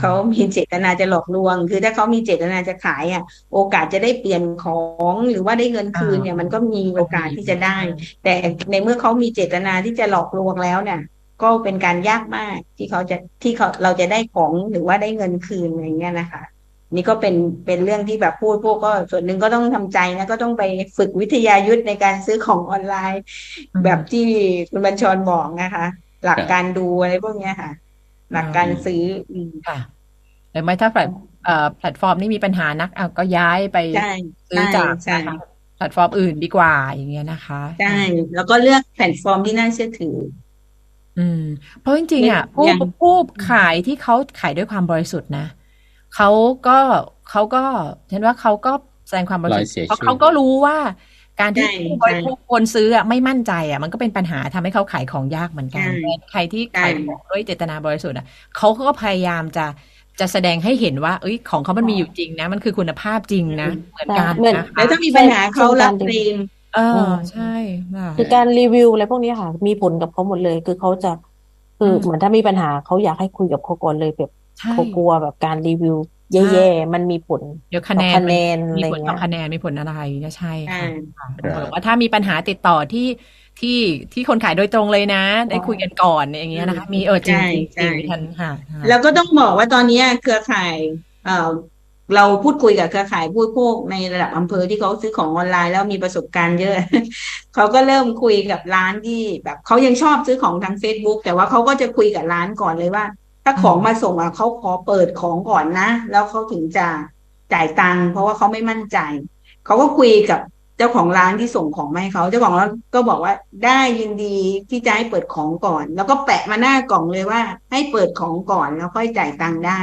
เขามีเจตนาจะหลอกลวง คือถ้าเขามีเจตนาจะขายอะ โอกาสจะได้เปลี่ยนของหรือว่าได้เงินคืนเนี่ย มันก็มีโอกาสที่จะได้ แต่ในเมื่อเขามีเจตนาที่จะหลอกลวงแล้วเนี่ย ก็เป็นการยากมากที่เขาจะที่เขาเราจะได้ของหรือว่าได้เงินคืนอะไรเงี้ยนะคะ นี่ก็เป็นเป็นเรื่องที่แบบพูดพวกก็ส่วนหนึ่งก็ต้องทำใจนะก็ต้องไปฝึกวิทยายุทธในการซื้อของออนไลน์อืมแบบที่คุณบัญชรบอกนะคะ หลักครับการดูอะไรพวกเนี้ยค่ะ หลักการซื้ออืมค่ะหรือไม่ถ้าแพลตเอ่อแพลตฟอร์มนี้มีปัญหานักอะก็ย้ายไปใช่ซื้อใช่จากใช่นะคะแพลตฟอร์มอื่นดีกว่าอย่างเงี้ยนะคะใช่แล้วก็เลือกแพลตฟอร์มที่น่าเชื่อถือ อืม เพราะจริงๆอะเนี่ผู้ยผู้ขายที่เขาขายด้วยความบริสุทธิ์นะเขาก็เขาก็ฉันว่าเขาก็แสดงความบริสุทธิ์รอยเสียเพราะชื่อเขาก็รู้ว่า การที่ใช่ผู้บริโภคคนซื้ออะไม่มั่นใจอะมันก็เป็นปัญหาทำให้เขาขายของยากเหมือนกันใช่แต่ใครที่ขายใช่ของด้วยเจตนาบริสุทธิ์อะเขาก็พยายามจะจะแสดงให้เห็นว่า เอ้ย ของเขามันมีอยู่จริงนะ มันคือคุณภาพจริงนะ เหมือนกันเหมือนนะคะแล้วถ้ามีปัญหาเขารับเองเออือมใช่ค่ะคือการรีวิวอะไรพวกนี้ค่ะ มีผลกับเขาหมดเลย คือเขาจะคืออมเหมือนถ้ามีปัญหาเขาอยากให้คุยกับเขาก่อนเลยแบบใช่เขากลัวแบบการรีวิวใช่ แย่ๆมันมีผลเดี๋ยวต่คะอแนนคะแนนมีอะไรผลต่เงี้อยคะแนนมีผลอะไรเนี่ยใช่ใช่ค่ะครับหรือว่าถ้ามีปัญหาติดต่อที่ที่ที่คนขายโดยตรงเลยนะ ได้คุยกันก่อนอย่างเงี้ยนะคะ มีเออจริงใช่จริงใช่จริงทันค่ะค่ะ แล้วก็ต้องบอกว่าตอนนี้เครือข่ายเอ่อเราพูดคุยกับเครือข่ายผู้บริโภคในระดับอำเภอที่เขาซื้อของออนไลน์แล้วมีประสบการณ์เยอะ เขาก็เริ่มคุยกับร้านที่แบบเขายังชอบซื้อของทาง Facebook แต่ว่าเขาก็จะคุยกับร้านก่อนเลยว่า ถ้าของมาส่งอะเขาขอเปิดของก่อนนะ แล้วเขาถึงจะจ่ายตังค์เพราะว่าเขาไม่มั่นใจ เขาก็คุยกับเจ้าของร้านที่ส่งของมาให้เขาเจ้าของร้านก็บอกว่าได้ยินดีที่จะให้เปิดของก่อน แล้วก็แปะมาหน้ากล่องเลยว่า ให้เปิดของก่อนแล้วค่อยจ่ายตังค์ได้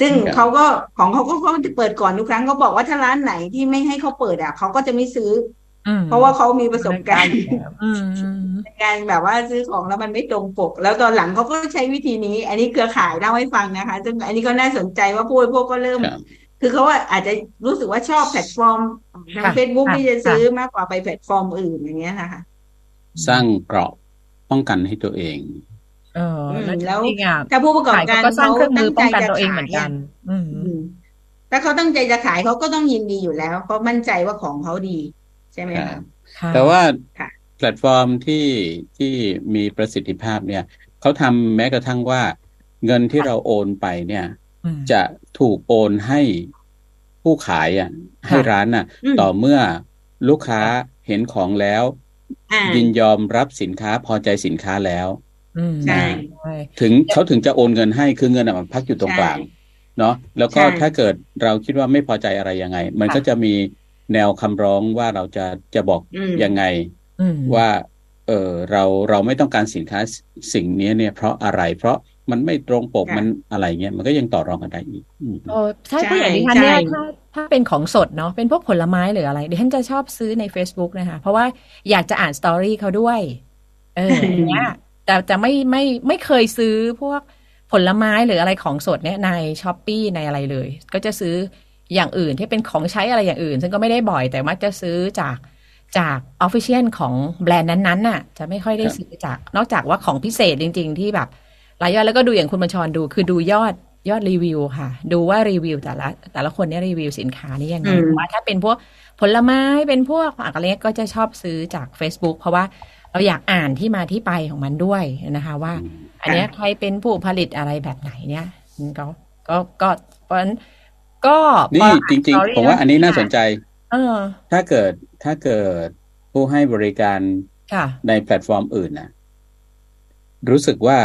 ซึ่งครับเขาก็ของเขาก็เขาจะเปิดก่อนทุกครั้งเขาบอกว่าถ้าร้านไหนที่ไม่ให้เขาเปิดอะเขาก็จะไม่ซื้ออืม เพราะว่าเขามีประสบการณ์อืมอืมในการแบบว่าซื้อของแล้วมันไม่ตรงปก แล้วตอนหลังเขาก็ใช้วิธีนี้ อันนี้เครือข่ายเล่าให้ฟังนะคะซึ่งอันนี้ก็น่าสนใจว่าผู้บริโภคก็เริ่มครับคือเขาว่าอาจจะรู้สึกว่าชอบแพลตฟอร์มทางค่ะเฟซบุ๊กค่ะที่จะซื้อมากกว่าไปแพลตฟอร์มอื่นอย่างเงี้ยนะคะ สร้างเกราะป้องกันให้ตัวเอง เอออืมแล้วแล้วจริงๆอะถ้าผู้ประกอบขายการเขาก็สร้างเครื่องมือป้องกันตั้ตัวเองใจจะเหมือนกันอืมอืมถ้าเขาตั้งใจจะขายเขาก็ต้องยินดีอยู่แล้ว เพราะมั่นใจว่าของเขาดี ใช่ไหมครัคะบค่ะแต่ว่าค่ะแพลตฟอร์มที่ที่มีประสิทธิภาพเนี่ยเขาทำแม้กระทั่งว่าเงินที่เราโอนไปเนี่ยอืมจะถูกโอนให้ผู้ขายอะ ให้ร้านอะอืมต่อเมื่อลูกค้าเห็นของแล้วอ่ายินยอมรับสินค้าพอใจสินค้าแล้วอืมใช่ใช่ถึงเขาถึงจะโอนเงินให้คือเงินอะมันพักอยู่ตรงกลาง เนาะแล้วก็ใช่ถ้าเกิดเราคิดว่าไม่พอใจอะไรยังไง มันก็จะมี แนวคำร้องว่าเราจะจะบอกอืมยังไงอืมว่า เออเราเราไม่ต้องการสินค้าสิ่งนี้เนี่ยเพราะอะไรเพราะมันไม่ตรงปกค่ะมันอะไรเงี้ยมันก็ยังต่อรองกันได้อีกอืมเออถ้าใช่ผู้อย่างดิฉันเนี่ยใช่ถ้าถ้าเป็นของสดเนาะเป็นพวกผลไม้หรืออะไรดิฉันจะชอบซื้อใน Facebook นะคะ เพราะว่าอยากจะอ่านสตอรี่เขาด้วย เอออย่างเงี้ยแต่จะไม่ไม่ไม่เคยซื้อพวกผลไม้หรืออะไรของสดเนี่ยในช้อปปีในอะไรเลย ก็จะซื้อ อย่างอื่นที่เป็นของใช้อะไรอย่างอื่น ซึ่งก็ไม่ได้บ่อยแต่มักจะซื้อจากจากออฟฟิเชียลของแบรนด์นั้นๆน่ะ จะไม่ค่อยได้ครับซื้อจาก นอกจากว่าของพิเศษจริง ๆ ที่แบบหลายยอดแล้วก็ดูอย่างคุณบัญชรดู คือดูยอดยอดรีวิวค่ะ ดูว่ารีวิวแต่ละ แต่ละคนเนี่ยรีวิวสินค้านี่ยังไงอืมว่าถ้าเป็นพวกผลไม้เป็นพวกอะไรเงี้ยก็จะชอบซื้อจาก Facebook เพราะว่าเราอยากอ่านที่มาที่ไปของมันด้วยนะคะ ว่า อันเนี้ยใครเป็นผู้ผลิตอะไรแบบไหนเนี่ยก็ก็ก็เพราะฉะนั้น ก็นี่พอจริงอ่านๆผมว่าอันนี้น่าสนใจเออถ้าเกิดถ้าเกิดผู้ให้บริการค่ะในแพลตฟอร์มอื่นนะรู้สึกว่า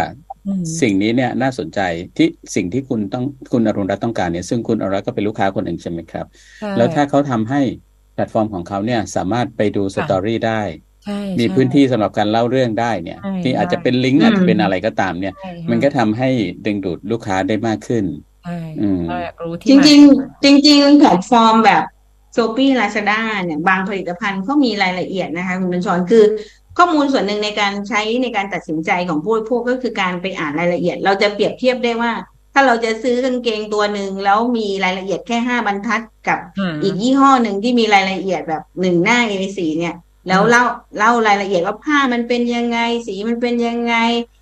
อืมสิ่งนี้เนี่ยน่าสนใจที่สิ่งที่คุณต้องคุณอรุณรัตน์ต้องการเนี่ย ซึ่งคุณอรุณรัตน์ก็เป็นลูกค้าคนหนึ่งใช่ไหมครับใช่แล้วถ้าเขาทำให้แพลตฟอร์มของเขาเนี่ยสามารถไปดู story ได้ใช่มีใช่พื้นที่สำหรับการเล่าเรื่องได้เนี่ยใช่ที่อาจจะใช่เป็นลิงก์อืมอาจจะเป็นอะไรก็ตามเนี่ยใช่ค่ะมันก็ทำให้ดึงดูดลูกค้าได้มากขึ้นใช่อืม เราอยากรู้ที่จริงมาจริง ๆ จริง ๆ แพลตฟอร์มแบบ Shopee Lazada เนี่ยบางผลิตภัณฑ์เขามีรายละเอียดนะคะคุณบัญชรคือข้อมูลส่วนหนึ่งในการใช้ในการตัดสินใจของผู้บริโภคก็คือการไปอ่านรายละเอียด เราจะเปรียบเทียบได้ว่า ถ้าเราจะซื้อกางเกงตัวหนึ่งแล้วมีรายละเอียดแค่ห้าบรรทัดกับอืมอีกยี่ห้อหนึ่งที่มีรายละเอียดแบบหนึ่งหน้า A4 เนี่ย แล้วเล่าเล่ารายละเอียดว่าผ้ามันเป็นยังไง สีมันเป็นยังไงอ่า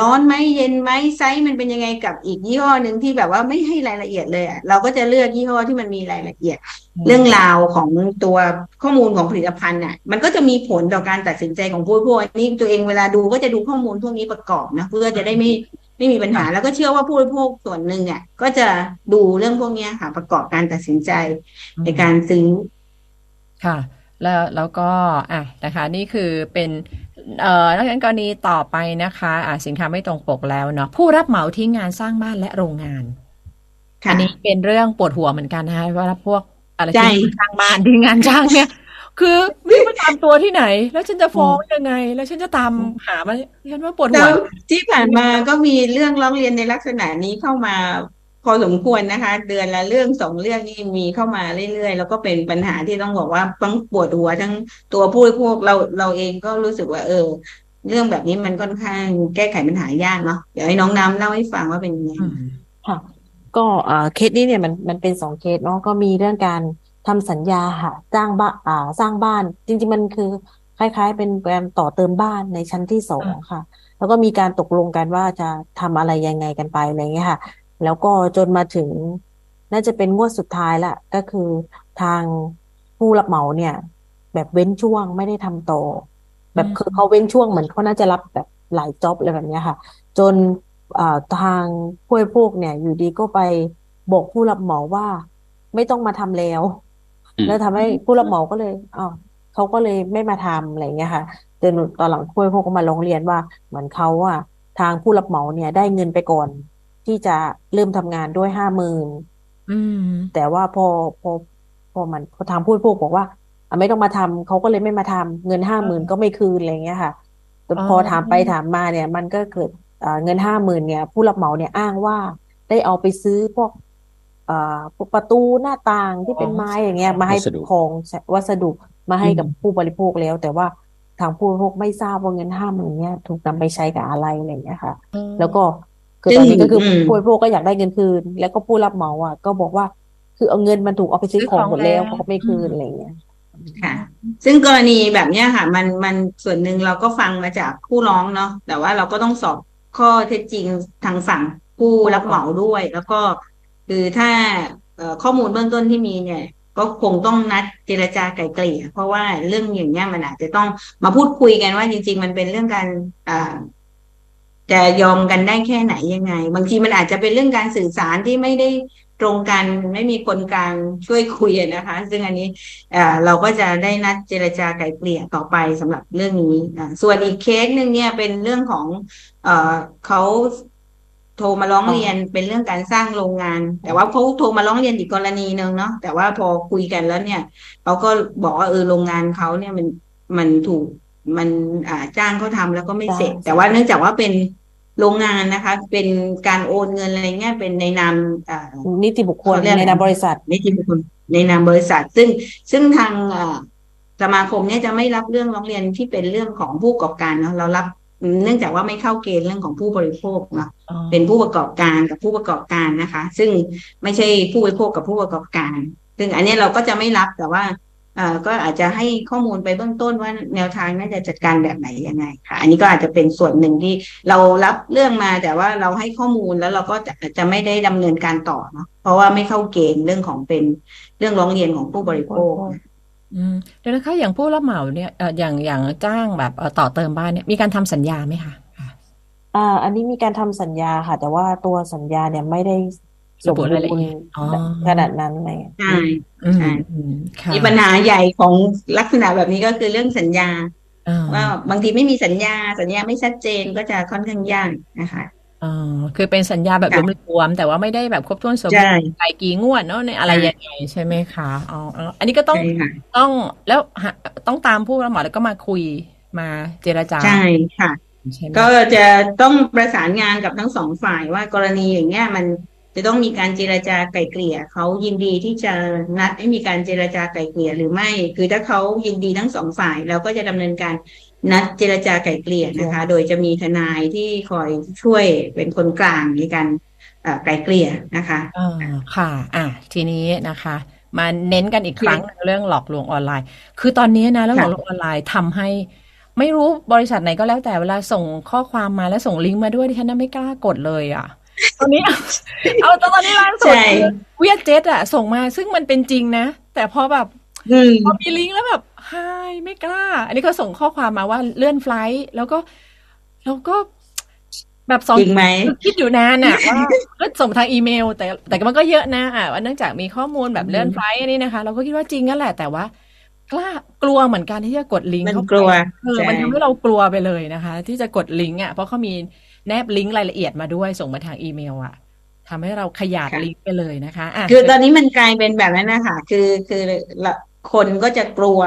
ร้อนไหมเย็นไหมไซส์มันเป็นยังไงกับอีกยี่ห้อหนึ่งที่แบบว่าไม่ให้รายละเอียดเลยอะเราก็จะเลือกยี่ห้อที่มันมีรายละเอียด เรื่องราวของตัวข้อมูลของผลิตภัณฑ์น่ะมันก็จะมีผลต่อการตัดสินใจของผู้บริโภคอันนี้ตัวเองเวลาดูก็จะดูข้อมูลพวกนี้ประกอบนะเพื่อจะได้ไม่ไม่มีปัญหาแล้วก็เชื่อว่าผู้บริโภคส่วนหนึ่งอะก็จะดูเรื่องพวกเนี้ยค่ะ ประกอบการตัดสินใจในการซื้อค่ะแล้วแล้วก็อะนะคะ นี่คือเป็น เอ่อนอกจากนั้นกรณีต่อไปนะคะอะสินค้าไม่ตรงปกแล้วเนาะผู้รับเหมาทิ้งงานสร้างบ้านและโรงงานค่ะอันนี้เป็นเรื่องปวดหัวเหมือนกันนะคะว่าพวกอะไรใช่ที่สร้างบ้านที่งานจ้างเนี่ย คือไม่รู้ไปตามตัวที่ไหน แล้วฉันจะฟ้องยังไง แล้วฉันจะตามหามันฉันว่าปวดหัแล้ววที่ผ่านมาก็มีเรื่องร้องเรียนในลักษณะนี้เข้ามา พอสมควรนะคะ เดือนละเรื่องสองเรื่องนี่มีเข้ามาเรื่อยๆ แล้วก็เป็นปัญหาที่ต้องบอกว่าทั้งปวดหัวทั้งตัวผู้บริโภคเราเราเองก็รู้สึกว่า เออ เรื่องแบบนี้มันค่อนข้างแก้ไขปัญหายากเนาะเดี๋ยวให้น้องน้ำเล่าให้ฟังว่าเป็นยังไงค่ะ ก็อ่าเคสนี้เนี่ยมันมันเป็นสองเคสเนาะก็มีเรื่องการทำสัญญาค่ะจ้างบ้านอ่าสร้างบ้าน จริง ๆ มันคือคล้ายๆ เป็นการต่อเติมบ้านในชั้นที่สองค่ะ แล้วก็มีการตกลงกันว่าจะทำอะไรยังไงกันไปอะไรเงี้ยค่ะ แล้วก็จนมาถึง น่าจะเป็นงวดสุดท้ายละก็คือทางผู้รับเหมาเนี่ย แบบเว้นช่วงไม่ได้ทำต่อแบบอืมคือเขาเว้นช่วงเหมือนเขาน่าจะรับแบบหลายจ็อบอะไรแบบเนี้ยค่ะ จนอ่าทางผู้บริโภคเนี่ย อยู่ดีก็ไปบอกผู้รับเหมาว่าไม่ต้องมาทำแล้วอืมแล้วทำให้ผู้รับเหมาก็เลยอ้าวเขาก็เลยไม่มาทำอะไรเงี้ยค่ะจนตอนหลังผู้บริโภคก็มาร้องเรียนว่าเหมือนเขาอะทางผู้รับเหมาเนี่ย ได้เงินไปก่อน ที่จะเริ่มทำงานด้วยห้าหมื่นอืมแต่ว่าพอพอพอมันพอทางผู้บริโภคบอกว่าอะไม่ต้องมาทำเขาก็เลยไม่มาทำเงินห้าหมื่นก็ไม่คืนอะไรเงี้ยค่ะแต่พอถามไปถามมาเนี่ย มันก็เกิดอ่าเงินห้าหมื่นเนี่ย ผู้รับเหมาเนี่ยอ้างว่าได้เอาไปซื้อพวกอ่าพวกประตูหน้าต่างที่เป็นไม้อย่างเงี้ย มาให้วัสดุของวัสดุมาให้กับอืมผู้บริโภคแล้ว แต่ว่าทางผู้บริโภคไม่ทราบว่าเงินห้าหมื่นเนี่ยถูกนำไปใช้กับอะไรอะไรอย่างเงี้ยค่ะ แล้วก็ คือตอนนี้ก็คืออมผู้บริโภคก็อยากได้เงินคืน แล้วก็ผู้รับเหมาอะ ก็บอกว่า คือเอาเงินมันถูกเอาไปซื้อซื้อของของหมดแล้วแล้วเขาก็ไม่คืนอืมอะไรอย่างเงี้ยค่ะ ซึ่งกรณีแบบเนี้ยค่ะ มันมันส่วนหนึ่งเราก็ฟังมาจากผู้ร้องเนาะแต่ว่าเราก็ต้องสอบข้อเท็จจริงทางฝั่งผู้รับเหมาด้วย แล้วก็ คือถ้าเอ่อข้อมูลเบื้องต้นที่มีเนี่ย ก็คงต้องนัดเจรจาไกล่เกลี่ย เพราะว่าเรื่องอย่างเงี้ยมันอาจจะต้องมาพูดคุยกันว่าจริง ๆ มันเป็นเรื่องการอ่า จะยอมกันได้แค่ไหนยังไง บางทีมันอาจจะเป็นเรื่องการสื่อสารที่ไม่ได้ตรงกันไม่มีคนกลางช่วยคุยนะคะ ซึ่งอันนี้อ่าเราก็จะได้นัดเจรจาไกล่เกลี่ยต่อไปสำหรับเรื่องนี้ ส่วนอีกเคสหนึ่งเนี่ยเป็นเรื่องของเออเขาโทรมาร้องเรียนเป็นเรื่องการสร้างโรงงาน แต่ว่าเขาโทรมาร้องเรียนอีกกรณีหนึ่งเนาะแต่ว่าพอคุยกันแล้วเนี่ยเขาก็บอกว่าเออโรงงานเขาเนี่ยมันมันถูกมันอ่าจ้างเขาทำแล้วก็ไม่เสร็จ แต่ว่าเนื่องจากว่าเป็น โรงงานนะคะ เป็นการโอนเงินอะไรเงี้ยเป็นในนามอ่านิติบุคคลเขาเรียกอะไรในนามบริษัทนิติบุคคลในนามบริษัท ซึ่งซึ่งทางเอ่อสมาคมเนี่ยจะไม่รับเรื่องร้องเรียนที่เป็นเรื่องของผู้ประกอบการเนาะเรารับเนื่องจากว่าไม่เข้าเกณฑ์เรื่องของผู้บริโภคเนาะอ๋อเป็นผู้ประกอบการกับผู้ประกอบการนะคะ ซึ่งไม่ใช่ผู้บริโภคกับผู้ประกอบการ ซึ่งอันเนี้ยเราก็จะไม่รับแต่ว่าอ่า ก็อาจจะให้ข้อมูลไปเบื้องต้นว่าแนวทางน่าจะจัดการแบบไหนยังไงค่ะ อันนี้ก็อาจจะเป็นส่วนหนึ่งที่เรารับเรื่องมาแต่ว่าเราให้ข้อมูลแล้วเราก็จะจะไม่ได้ดำเนินการต่อเนาะเพราะว่าไม่เข้าเกณฑ์เรื่องของเป็นเรื่องร้องเรียนของผู้บริโภคอืมเดี๋ยวนะคะอย่างผู้รับเหมาเนี่ยเอ่ออย่างอย่างจ้างแบบเอ่อต่อเติมบ้านเนี่ยมีการทำสัญญาไหมคะค่ะอ่า อันนี้มีการทำสัญญาค่ะ แต่ว่าตัวสัญญาเนี่ยไม่ได้ สระมบุบูรายละรเอีณ์ยดอ๋อขนาดนั้นอะไรเงี้ยใช่อืมใช่อืมค่ะมีปัญหาใหญ่ของลักษณะแบบนี้ก็คือเรื่องสัญญาอ่าว่าบางทีไม่มีสัญญา สัญญาไม่ชัดเจนก็จะค่อนข้างยากนะคะอ่าคือเป็นสัญญาแบบค่ะรวมๆแต่ว่าไม่ได้แบบครบถ้วนสมบูใช่รณ์ไก่กี่งวดเนาะในอะไรใช่ยังไงใช่ไหมคะอ๋ออ๋ออันนี้ก็ต้องใช่ค่ะต้องแล้วหาต้องตามผู้รับเหมาแล้วก็มาคุยมาเจรจาใช่ค่ะใช่ไหมก็จะต้องประสานงานกับทั้งสองฝ่ายว่ากรณีอย่างเงี้ยมัน จะต้องมีการเจรจาไกล่เกลี่ยเขายินดีที่จะนัดให้มีการเจรจาไกล่เกลี่ยหรือไม่ คือถ้าเขายินดีทั้งสองฝ่ายเราก็จะดำเนินการนัดเจรจาไกล่เกลี่ยนะคะ โดยจะมีทนายที่คอยช่วยเป็นคนกลางในการเอ่อไกล่เกลี่ยนะคะอ่าค่ะ อะทีนี้นะคะ มาเน้นกันอีกครั้งเรื่องหลอกลวงออนไลน์ คือตอนนี้นะเรื่องหลอกลวงออนไลน์ทำให้ไม่รู้บริษัทไหนก็แล้วแต่เวลาส่งข้อความมาแล้วส่งลิงก์มาด้วยดิฉันน่ะไม่กล้ากดเลยอะ ตอนนี้ เอาตอนนี้ล่าสุดใช่เวียดเจ็ตอะส่งมาซึ่งมันเป็นจริงนะ แต่พอแบบอืมพอมีลิงก์แล้วแบบไฮไม่กล้า อันนี้เขาส่งข้อความมาว่าเลื่อนไฟลท์แล้วก็ แล้วก็แบบสองจริงไหมคิดอยู่นานอะว่าก็ส่งทางอีเมล แต่แต่มันก็เยอะนะอะว่าเนื่องจากมีข้อมูลแบบเลื่อนไฟลท์อันนี้นะคะ เราก็คิดว่าจริงนั่นแหละแต่ว่า กล้ากลัวเหมือนกันที่จะกดลิงก์มันเข้าไปกลัวเออใช่มันทำให้เรากลัวไปเลยนะคะ ที่จะกดลิงก์อะเพราะเขามี แนบลิงก์รายละเอียดมาด้วยส่งมาทางอีเมลอะทำให้เราขยาดลิงก์ไปเลยนะคะอะคือตอนนี้มันกลายเป็นแบบนั้นนะคะคือคือละคนก็จะกลัว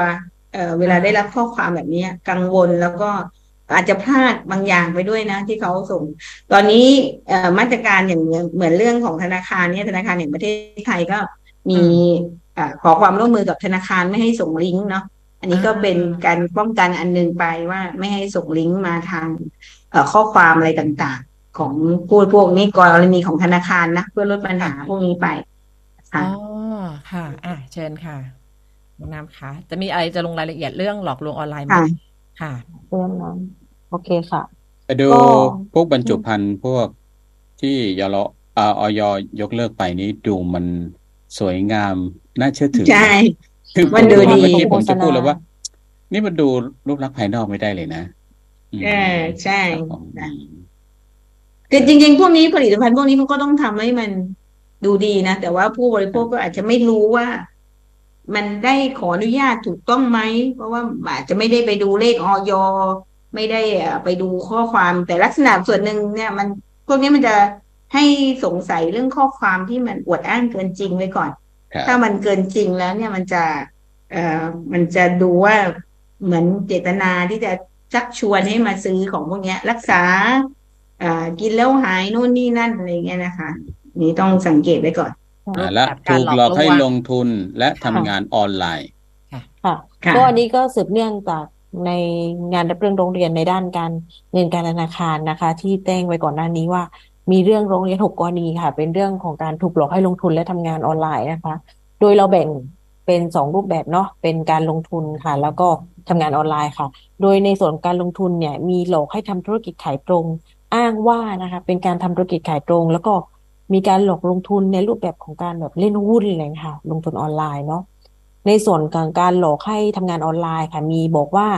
เอ่อเวลาได้รับข้อความแบบนี้กังวลแล้วก็อาจจะพลาดบางอย่างไปด้วยนะ ที่เขาส่ง ตอนนี้เอ่อมาตรการอย่างเหมือนเรื่องของธนาคารเนี่ยธนาคารแห่งประเทศไทยก็มีเอ่อขอความร่วมมือกับธนาคารไม่ให้ส่งลิงก์เนาะอันนี้ก็เป็นการป้องกันอันหนึงไปว่าไม่ให้ส่งลิงก์มาทางเอ่อ ข้อความอะไรต่างๆ ของผู้พวกนี้กรณีของธนาคารนะ เพื่อลดปัญหาพวกนี้ไปนะคะอ๋อค่ะ อะ เชิญค่ะน้องน้ำคะจะมีอะไรจะลงรายละเอียดเรื่องหลอกลวงออนไลน์ไหมค่ะค่ะเรื่องนั้นโอเคค่ะไปดูก็พวกบรรจุภัณฑ์พวกที่ยลอ่าออยยกเลิกไปนี้ดูมันสวยงามน่าเชื่อถือใช่คือมันดูดีเมื่อกี้ผมจะโฆษณาพูดเลยว่า นี่มันดูรูปลักษณ์ภายนอกไม่ได้เลยนะอืม เออใช่ครับผมนะคือจริง ๆ พวกนี้ผลิตภัณฑ์พวกนี้มันก็ต้องทำให้มันดูดีนะ แต่ว่าผู้บริโภคก็อาจจะไม่รู้ว่า มันได้ขออนุญาตถูกต้องไหม เพราะว่าอาจจะไม่ได้ไปดูเลขออยไม่ได้เอ่อไปดูข้อความแต่ลักษณะส่วนหนึ่งเนี่ย มันพวกนี้มันจะให้สงสัยเรื่องข้อความที่มันอวดอ้างเกินจริงไว้ก่อนครับถ้ามันเกินจริงแล้วเนี่ยมันจะ เอ่อมันจะดูว่าเหมือนเจตนาที่จะ ชักชวนให้มาซื้อของพวกเนี้ย รักษาอ่ากินแล้วหายนู่นนี่นั่นอะไรเงี้ยนะคะ นี่ต้องสังเกตไว้ก่อนอ่าและแบบการถูกหลอกให้หลอกลวงลงทุนและทำงานออนไลน์ค่ะค่ะก็อันนี้ก็สืบเนื่องจากในงานรับเรื่องโรงเรียนในด้านการเงินการธนาคารนะคะ ที่แจ้งไว้ก่อนหน้านี้ว่า มีเรื่องโรงเรียนหกกรณีค่ะ เป็นเรื่องของการถูกหลอกให้ลงทุนและทำงานออนไลน์นะคะ โดยเราแบ่ง เป็นสองรูปแบบเนาะเป็นการลงทุนค่ะ แล้วก็ทำงานออนไลน์ค่ะ โดยในส่วนการลงทุนเนี่ย มีหลอกให้ทำธุรกิจขายตรง อ้างว่านะคะ เป็นการทำธุรกิจขายตรง แล้วก็มีการหลอกลงทุนในรูปแบบของการแบบเล่นหุ้นอะไรอย่างเงี้ยค่ะ ลงทุนออนไลน์เนาะในส่วนของการหลอกให้ทำงานออนไลน์ค่ะ มีบอกว่า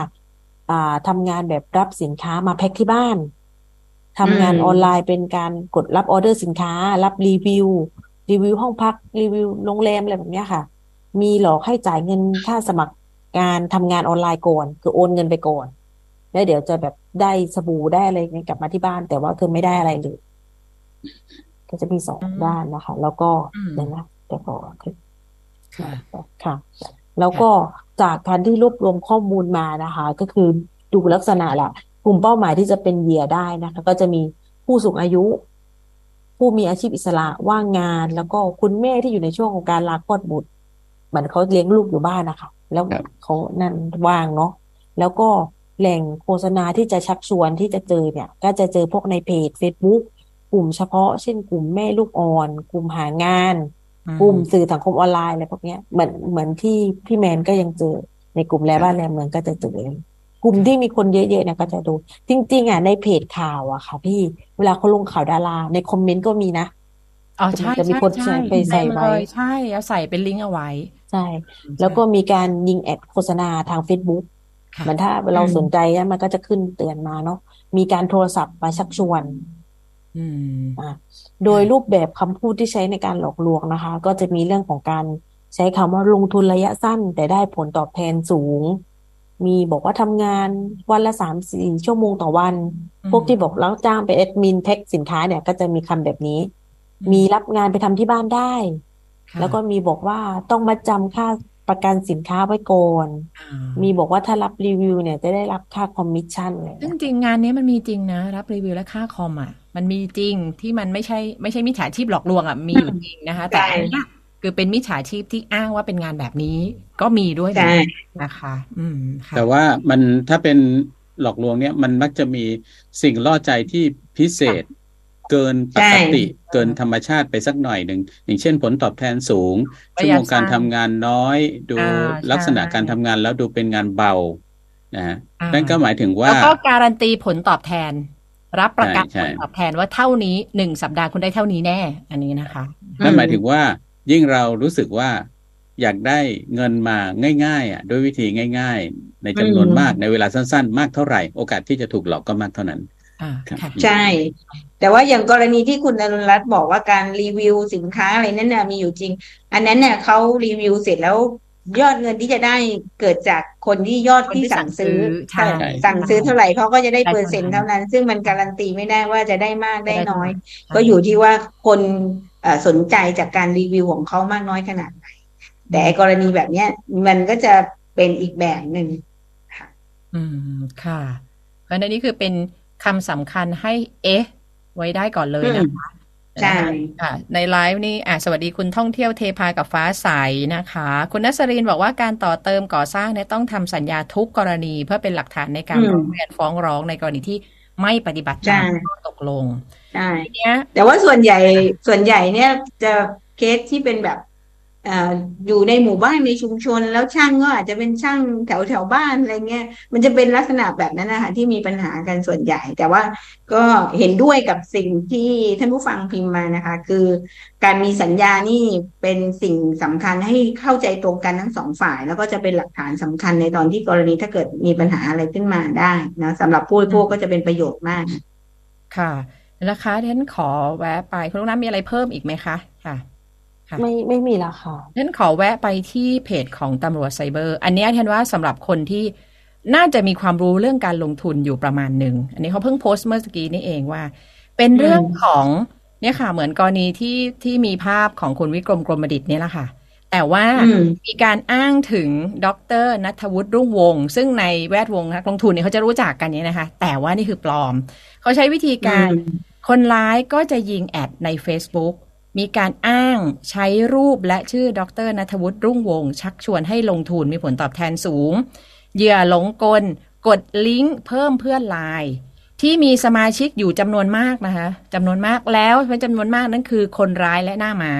อ่าทำงานแบบรับสินค้ามาแพ็คที่บ้านทำงานออนไลน์เป็นการกดรับออเดอร์สินค้า รับรีวิว รีวิวห้องพักรีวิวโรงแรมอะไรแบบเนี้ยค่ะ มีหลอกให้จ่ายเงินค่าสมัครการทำงานออนไลน์ก่อนคือโอนเงินไปก่อน แล้วเดี๋ยวจะแบบได้สบู่ได้อะไรเงี้ยกลับมาที่บ้าน แต่ว่าคือไม่ได้อะไรเลยก็จะมีสองอืมด้านนะคะ แล้วก็อืมเดี๋ยวนะเดี๋ยวขอขึ้นค่ะค่ะ แล้วก็จากการที่รวบรวมข้อมูลมานะคะ ก็คือดูลักษณะแหละกลุ่มเป้าหมายที่จะเป็นเหยื่อได้นะคะ ก็จะมีผู้สูงอายุ ผู้มีอาชีพอิสระว่างงาน แล้วก็คุณแม่ที่อยู่ในช่วงของการลาคลอดบุตร เหมือนเขาเลี้ยงลูกอยู่บ้านนะคะแล้วครับเขานั่นว่างเนาะแล้วก็แหล่งโฆษณาที่จะชักชวนที่จะเจอเนี่ย ก็จะเจอพวกในเพจ Facebook กลุ่มเฉพาะ เช่นกลุ่มแม่ลูกอ่อน กลุ่มหางานอืมกลุ่มสื่อสังคมออนไลน์อะไรพวกเนี้ยเหมือนเหมือนที่พี่แมนก็ยังเจอ ในกลุ่มแลบ้านแลเมืองก็จะเจอกลุ่มที่มีคนเยอะๆเนี่ยก็จะดู จริง ๆอะในเพจข่าวอะค่ะ พี่เวลาเขาลงข่าวดารา ในคอมเมนต์ก็มีนะอ๋อใช่จะมีใช่คนใช่ไปใส่ไว้เต็มเลยใช่ เอาใส่เป็นลิงก์เอาไว้ ใช่ แล้วก็มีการยิงแอดโฆษณาทาง Facebook ค่ะเหมือนถ้าเราสนใจเนี่ยมันก็จะขึ้นเตือนมาเนาะมีการโทรศัพท์มาชักชวนอืมอะโดยรูปแบบคำพูดที่ใช้ในการหลอกลวงนะคะ ก็จะมีเรื่องของการใช้คำว่าลงทุนระยะสั้น แต่ได้ผลตอบแทนสูง มีบอกว่าทำงานวันละสามสี่ชั่วโมงต่อวันอืมพวกที่บอกแล้วจ้างไป admin pack สินค้าเนี่ย ก็จะมีคำแบบนี้ มีรับงานไปทำที่บ้านได้ค่ะ แล้วก็มีบอกว่าต้องมาชำระค่าประกันสินค้าไว้ก่อนอ่ามีบอกว่าถ้ารับรีวิวเนี่ยจะได้รับค่าคอมมิชชั่นอะไรอย่างซึ่เงี้งยจริงงานนี้มันมีจริงนะ รับรีวิวและค่าคอมอะ มันมีจริงที่มันไม่ใช่ไม่ใช่มิจฉาชีพหลอกลวงอะมีอยู่จริงนะคะ แต่ใช่อันเนี้ยคือเป็นมิจฉาชีพที่อ้างว่าเป็นงานแบบนี้ก็มีด้วยใช่นะคะ อืมค่ะแต่ว่ามันถ้าเป็นหลอกลวงเนี่ยมันมักจะมีสิ่งล่อใจที่พิเศษ เกินปกติเกินธรรมชาติไปสักหน่อยหนึ่งอย่างเช่นผลตอบแทนสูงระชั่วยะโมงการสั้นทำงานน้อย ดูอ่าลักษณะใช่การทำงานแล้วดูเป็นงานเบานะฮะอ่านั่นก็หมายถึงว่าแล้วก็การันตีผลตอบแทน รับประกันใช่ผใช่ลตอบแทนว่าเท่านี้หนึ่งสัปดาห์คุณได้เท่านี้แน่ อันนี้นะคะนั่นหมายถึงว่ายิ่งเรารู้สึกว่าอยากได้เงินมาง่าย ๆ อะ ด้วยวิธีง่าย ๆ ในจำนวนอืมมากในเวลาสั้น ๆ มากเท่าไหร่ โอกาสที่จะถูกหลอกก็มากเท่านั้นอ่าครับค่ะใช่ แต่ว่าอย่างกรณีที่คุณอรุณรัตน์บอกว่าการรีวิวสินค้าอะไรนั่นน่ะมีอยู่จริง อันนั้นเนี่ยเขารีวิวเสร็จแล้วยอดเงินที่จะได้เกิดจากคนที่ยอดคนที่ที่สั่งซื้อสั่งซื้อใช่สั่งซื้อเท่าไหร่เขาก็จะได้ได้เปอร์เซ็นต์เท่านั้นเท่านั้น ซึ่งมันการันตีไม่ได้ว่าจะได้มากได้น้อยใช่ก็อยู่ที่ว่าคนเอ่อสนใจจากการรีวิวของเขามากน้อยขนาดไหน แต่กรณีแบบเนี้ยมันก็จะเป็นอีกแบบหนึ่งอืมค่ะ เพราะฉะนั้นนี่คือเป็นคำสำคัญให้เอ๊ะ ไว้ได้ก่อนเลยนะคะใช่ค่ะ ในไลฟ์นี่อะสวัสดีคุณท่องเที่ยวเทพากับฟ้าใสนะคะ คุณนัสรินบอกว่าการต่อเติมก่อสร้างเนี่ยต้องทำสัญญาทุกกรณีเพื่อเป็นหลักฐานในการอืมร้องเรียนฟ้องร้องในกรณีที่ไม่ปฏิบัติใช่ตามข้อตกลงใช่ทีเนี้ยแต่ว่าส่วนใหญ่ส่วนใหญ่เนี่ยจะเคสที่เป็นแบบเอยู่ในหมู่บ้านในชุมชน แล้วช่างก็อาจจะเป็นช่างแถวแถวบ้านอะไรเงี้ยมันจะเป็นลักษณะแบบนั้นนะคะที่มีปัญหากันส่วนใหญ่ แต่ว่าก็เห็นด้วยกับสิ่งที่ท่านผู้ฟังพิมพ์มานะคะ คือการมีสัญญานี่เป็นสิ่งสำคัญให้เข้าใจตรงกันทั้งสองฝ่าย แล้วก็จะเป็นหลักฐานสำคัญในตอนที่กรณีถ้าเกิดมีปัญหาอะไรขึ้นมาได้นะสำหรับผู้บริโภคก็จะเป็นประโยชน์มาก ค่ะนะคะเดนขอแวะไปคุณลูกน้ำมีอะไรเพิ่มอีกไหมคะ ไม่ไม่มีละค่ะฉันขอแวะไปที่เพจของตำรวจไซเบอร์ อันเนี้ยฉันว่าสำหรับคนที่น่าจะมีความรู้เรื่องการลงทุนอยู่ประมาณหนึ่ง อันนี้เขาเพิ่งโพสต์เมื่อกี้นี่เองว่า เป็นเรื่องของเนี่ยค่ะ เหมือนกรณีที่ที่มีภาพของคุณวิกรมกรมดิตเนี่ยแหละค่ะ แต่ว่าอืมมีการอ้างถึงดรนัทวุฒิรุ่งวงศ์ซึ่งในแวดวงนักลงทุนเนี่ยเขาจะรู้จักกันเนี่ยนะคะ แต่ว่านี่คือปลอม เขาใช้วิธีการคนร้ายก็จะยิงแอดใน Facebook มีการอ้างใช้รูปและชื่อดรนัทวุฒิรุ่งวงศ์ชักชวนให้ลงทุนมีผลตอบแทนสูง เหยื่อหลงกล กดลิงก์เพิ่มเพื่อนไลน์ที่มีสมาชิกอยู่จำนวนมากนะคะจำนวนมากแล้วเป็นจำนวนมากนั่นคือคนร้ายและหน้าม้า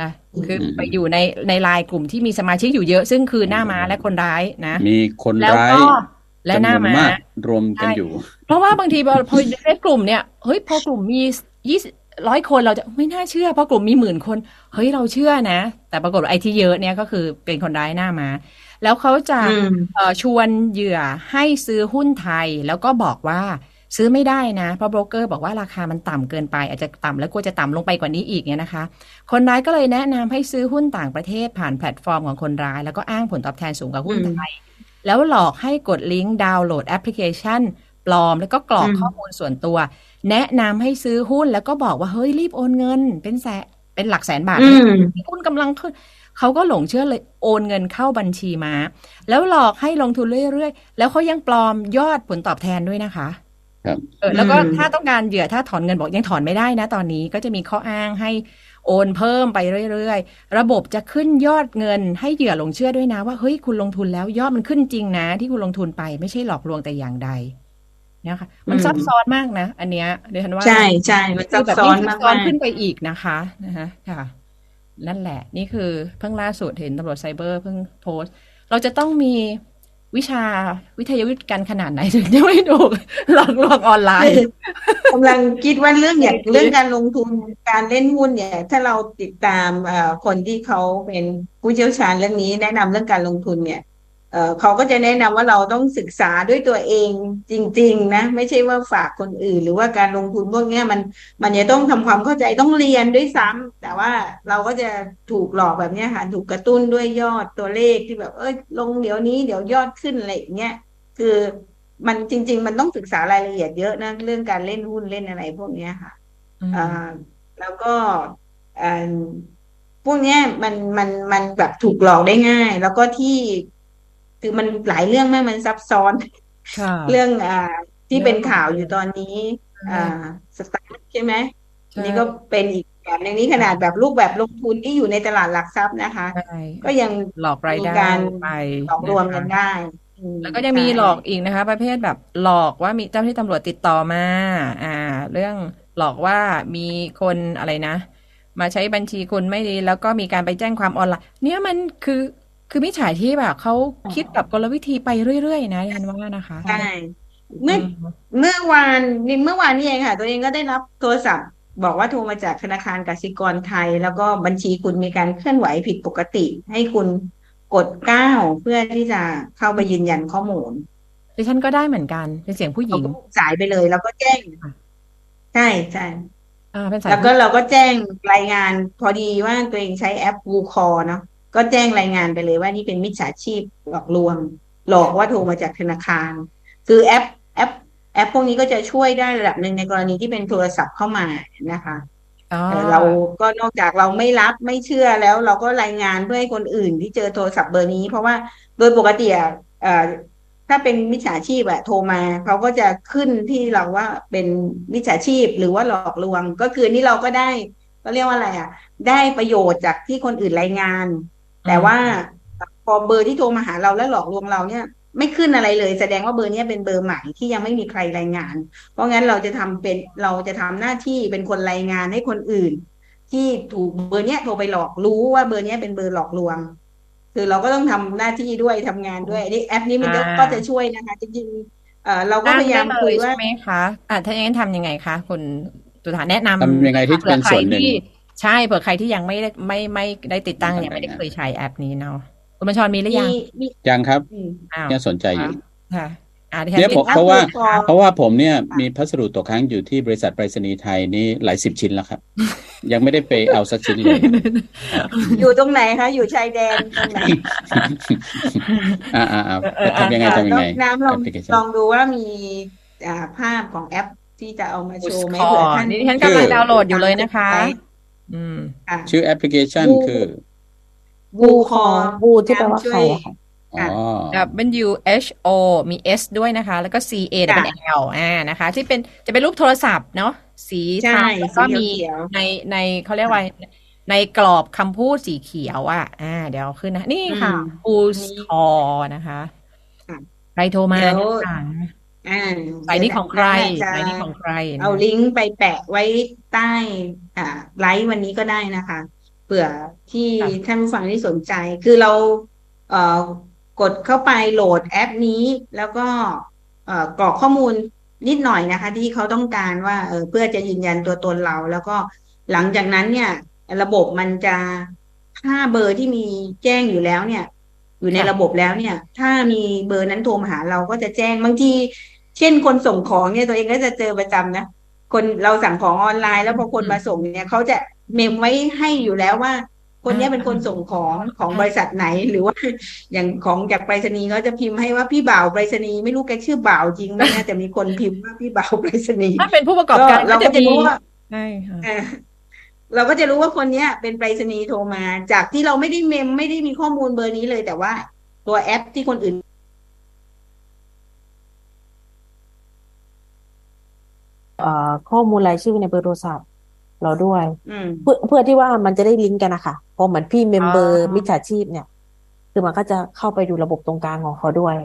นะคือไปอยู่ในในไลน์กลุ่มที่มีสมาชิกอยู่เยอะซึ่งคือหน้าม้าและคนร้ายนะ มีคนแล้วร้ายก็และหน้าจำนวนม้ามากรวมกันอยู่ เพราะว่าบางทีพอพอในกลุ่มเนี่ยเฮ้ยพอกลุ่มมียี่ ร้อยคนเราจะไม่น่าเชื่อเพราะกลุ่มมีหมื่นคน เฮ้ยเราเชื่อนะ แต่ปรากฏว่าไอ้ที่เยอะเนี่ยก็คือเป็นคนร้ายหน้ามา แล้วเขาจะอืมเอ่อชวนเหยื่อให้ซื้อหุ้นไทย แล้วก็บอกว่าซื้อไม่ได้นะ เพราะโบรกเกอร์บอกว่าราคามันต่ำเกินไป อาจจะต่ำแล้วกลัวจะต่ำลงไปกว่านี้อีกเนี่ยนะคะ คนร้ายก็เลยแนะนำให้ซื้อหุ้นต่างประเทศผ่านแพลตฟอร์มของคนร้าย แล้วก็อ้างผลตอบแทนสูงกว่าหุ้นอืมไทย แล้วหลอกให้กดลิงก์ดาวน์โหลดแอปพลิเคชัน ปลอม แล้วก็กรอกอืมข้อมูลส่วนตัว แนะนำให้ซื้อหุ้นแล้วก็บอกว่าเฮ้ยรีบโอนเงิน เป็นแสนเป็นหลักแสนบาทอืมหุ้นกำลังขึ้นเขาก็หลงเชื่อเลยโอนเงินเข้าบัญชีมา แล้วหลอกให้ลงทุนเรื่อยๆ แล้วเขายังปลอมยอดผลตอบแทนด้วยนะคะครับเออแล้วก็อืมถ้าต้องการเหยื่อถ้าถอนเงินบอกยังถอนไม่ได้นะตอนนี้ก็จะมีข้ออ้างให้โอนเพิ่มไปเรื่อยๆ ระบบจะขึ้นยอดเงินให้เหยื่อหลงเชื่อด้วยนะว่าเฮ้ยคุณลงทุนแล้วยอดมันขึ้นจริงนะ ที่คุณลงทุนไปไม่ใช่หลอกลวงแต่อย่างใด นะคะมันอืมซับซ้อนมากนะ อันเนี้ยเดี๋ยวฉันว่า ใช่ใช่มันซับคือแบบซ้อนยิ่งซัมาบซ้อนกขึ้นไปอีกนะคะนะคะค่ะ นั่นแหละ นี่คือเพิ่งล่าสุดเห็นตำรวจไซเบอร์เพิ่งโพสต์ เราจะต้องมีวิชาวิทยาวิทย์กันขนาดไหนถึงจะไม่ถูกหลอกลวงออนไลน์กำลังคิดว่าเรื่องอย่างเรื่องการลงทุนการเล่นหุ้นเนี่ย ถ้าเราติดตามเอ่อคนที่เขาเป็นผู้เชี่ยวชาญเรื่องนี้แนะนำเรื่องการลงทุนเนี่ย เอ่อเขาก็จะแนะนำว่าเราต้องศึกษาด้วยตัวเองจริง ๆ นะ ไม่ใช่ว่าฝากคนอื่น หรือว่าการลงทุนพวกเนี้ยมันมันจะต้องทำความเข้าใจต้องเรียนด้วยซ้ำแต่ว่าเราก็จะถูกหลอกแบบเนี้ยค่ะถูกกระตุ้นด้วยยอดตัวเลขที่แบบเอ้ยลงเดี๋ยวนี้เดี๋ยวยอดขึ้นอะไรอย่างเงี้ยคือมันจริง ๆ มันต้องศึกษารายละเอียดเยอะนะเรื่องการเล่นหุ้นเล่นอะไรพวกเนี้ยค่ะอืมอ่าแล้วก็อ่าพวกเนี้ยมันมันมันแบบถูกหลอกได้ง่าย แล้วก็ที่ คือมันหลายเรื่องมากมันซับซ้อนค่ะเรื่องอ่าที่เรื่องเป็นข่าวอยู่ตอนนี้ อ่าสตาร์ทใช่ไหมใช่นี่ก็เป็นอีกแบบหนึ่งนี้ขนาดแบบรูปแบบลงทุนที่อยู่ในตลาดหลักทรัพย์นะคะใช่ก็ยังหลอกรายได้มีการไปหลอกลวงกันนะคะได้อืมแล้วก็ยังมีใช่หลอกอีกนะคะ ประเภทแบบหลอกว่ามีเจ้าหน้าที่ตำรวจติดต่อมา อ่า เรื่องหลอกว่ามีคนอะไรนะ มาใช้บัญชีคุณไม่ดี แล้วก็มีการไปแจ้งความออนไลน์เนี่ยมันคือ คือมิจฉาชีพแบบเขาคิดแบบกลวิธีไปเรื่อยๆนะดิฉันว่านะคะใช่เมื่อเมื่อวานนี่เมื่อวานนี้เองค่ะ ตัวเองก็ได้รับโทรศัพท์ บอกว่าโทรมาจากธนาคารกสิกรไทย แล้วก็บัญชีคุณมีการเคลื่อนไหวผิดปกติ ให้คุณกดเก้าเพื่อที่จะเข้าไปยืนยันข้อมูลดิฉันก็ได้เหมือนกันเป็นเสียงผู้หเราญิงก็สายไปเลย แล้วก็แจ้งใช่ใช่อ่าเป็นสายแล้วก็เราก็แจ้งรายงานพอดีว่าตัวเองใช้แอป w ูคอเนาะ ก็แจ้งรายงานไปเลยว่านี่เป็นมิจฉาชีพหลอกลวง หลอกว่าโทรมาจากธนาคาร คือแอปแอป แอปพวกนี้ก็จะช่วยได้ระดับหนึ่งในกรณีที่เป็นโทรศัพท์เข้ามานะคะอ๋อเอ่อเราก็นอกจากเราไม่รับไม่เชื่อแล้ว เราก็รายงานเพื่อให้คนอื่นที่เจอโทรศัพท์เบอร์นี้ เพราะว่าโดยปกติอะเอ่อถ้าเป็นมิจฉาชีพอะโทรมาเขาก็จะขึ้นที่เราว่าเป็นมิจฉาชีพหรือว่าหลอกลวง ก็คือนี่เราก็ได้ก็เรียกว่าอะไรอะได้ประโยชน์จากที่คนอื่นรายงาน แต่ว่าพอเบอร์ที่โทรมาหาเราแล้วหลอกลวงเราเนี่ย ไม่ขึ้นอะไรเลย แสดงว่าเบอร์เนี้ยเป็นเบอร์ใหม่ที่ยังไม่มีใครรายงาน เพราะงั้นเราจะทำเป็นเราจะทำหน้าที่เป็นคนรายงานให้คนอื่น ที่ถูกเบอร์เนี้ยโทรไปหลอกรู้ว่าเบอร์เนี้ยเป็นเบอร์หลอกลวง คือเราก็ต้องทำหน้าที่ด้วยทำงานด้วยนี่แอปนี้มันก็อ่าก็จะช่วยนะคะจริงๆเอ่อเราก็พยายามได้คุเลยยว่าใช่ไหมคะอะถ้าอย่างนั้นทำยังไงคะคุณตุธาแนะนำทำยังไงที่จะเป็นส่วนหนึ่งผื่อ ใครที่ใช่เผื่อใครที่ยังไม่ได้ไม่ไม่ได้ติดตั้งทำยังไม่ได้ยังไงเคยใช้แอปนี้เนาะคุณบัญชรมีหรือยังมีมียังครับอืมอ้าวเนี่ยสนใจอยู่ค่ะอ่าที่ฉันเนี่ยผมติดเพราะว่าแอป Bluecall เพราะว่าผมเนี่ยมีพัสดุตกค้างอยู่ที่บริษัทไปรษณีย์ไทยนี่หลายสิบชิ้นแล้วครับ ยังไม่ได้ไปเอาสักชิ้นเลย อยู่ตรงไหนคะ อยู่ชายแดนตรงไหนอ่าอ่าอ่าทำยังไงทำยังไงน้ำลองแอปพลิเคชันลองดูว่ามีอ่าภาพของแอปที่จะเอามาโชว์ไหมคอเผื่อท่านนี่ดิฉันกำลังดาวน์โหลดอยู่เลยนะคะ อืมค่ะชื่อแอปพลิเคชันคือวูคอวูที่แปลว่าใครอะค่ะอ๋อ W H O มี S ด้วยนะคะ แล้วก็ C A ค่ะเป็น L อ่านะคะ ที่เป็นจะเป็นรูปโทรศัพท์เนาะสีใช่เทาแล้วก็สีมีเขียวในในเขาเรียกว่าในกรอบคำพูดสีเขียวอะ อ่า เดี๋ยวขึ้นนะ นี่ค่ะ Who's Call นะคะค่ะใครโทรมาเดี๋ยว นะคะอ่าสายนี้ของใครจะสายนี้ของใครนะเอาลิงก์ไปแปะไว้ใต้อ่าไลฟ์วันนี้ก็ได้นะคะ เผื่อที่ท่านผู้ฟังที่สนใจ คือเราเอ่อกดเข้าไปโหลดแอปนี้ แล้วก็เอ่อกรอกข้อมูลนิดหน่อยนะคะ ที่เขาต้องการว่าเออเพื่อจะยืนยันตัวตนเรา แล้วก็หลังจากนั้นเนี่ย ระบบมันจะถ้าเบอร์ที่มีแจ้งอยู่แล้วเนี่ย อยู่ในระบบแล้วเนี่ย ถ้ามีเบอร์นั้นโทรมาหาเราก็จะแจ้งบางทีเช่นคนส่งของเนี่ยตัวเองก็จะเจอประจำนะคนเราสั่งของออนไลน์แล้วพอคนมาส่งเนี่ยเขาจะเมมไว้ให้อยู่แล้วว่า คนเนี้ยเป็นคนส่งของของบริษัทไหนหรือว่า อย่างของจากไปรษณีย์เขาจะพิมพ์ให้ว่าพี่บ่าวไปรษณีย์ไม่รู้แกชื่อบ่าวจริงไหมนะแต่มีคนพิมพ์ว่าพี่บ่าวไปรษณีย์ถ้าเป็นผู้ประกอบก็การเราก็ก็จะจะมีรู้ว่าใช่ค่ะ เออเราก็จะรู้ว่าคนเนี้ยเป็นไปรษณีย์โทรมา จากที่เราไม่ได้ mem ไม่ได้มีข้อมูลเบอร์นี้เลย แต่ว่าตัวแอปที่คนอื่นเอ่อข้อมูลรายชื่อในเบอร์โทรศัพท์ เราด้วยอืมเพื่อเพื่อที่ว่ามันจะได้ลิงก์กันนะคะพอเหมือนพี่ mem เบอร์อ๋อมิจฉาชีพเนี่ย คือมันก็จะเข้าไปดูระบบตรงกลางของเขาด้วย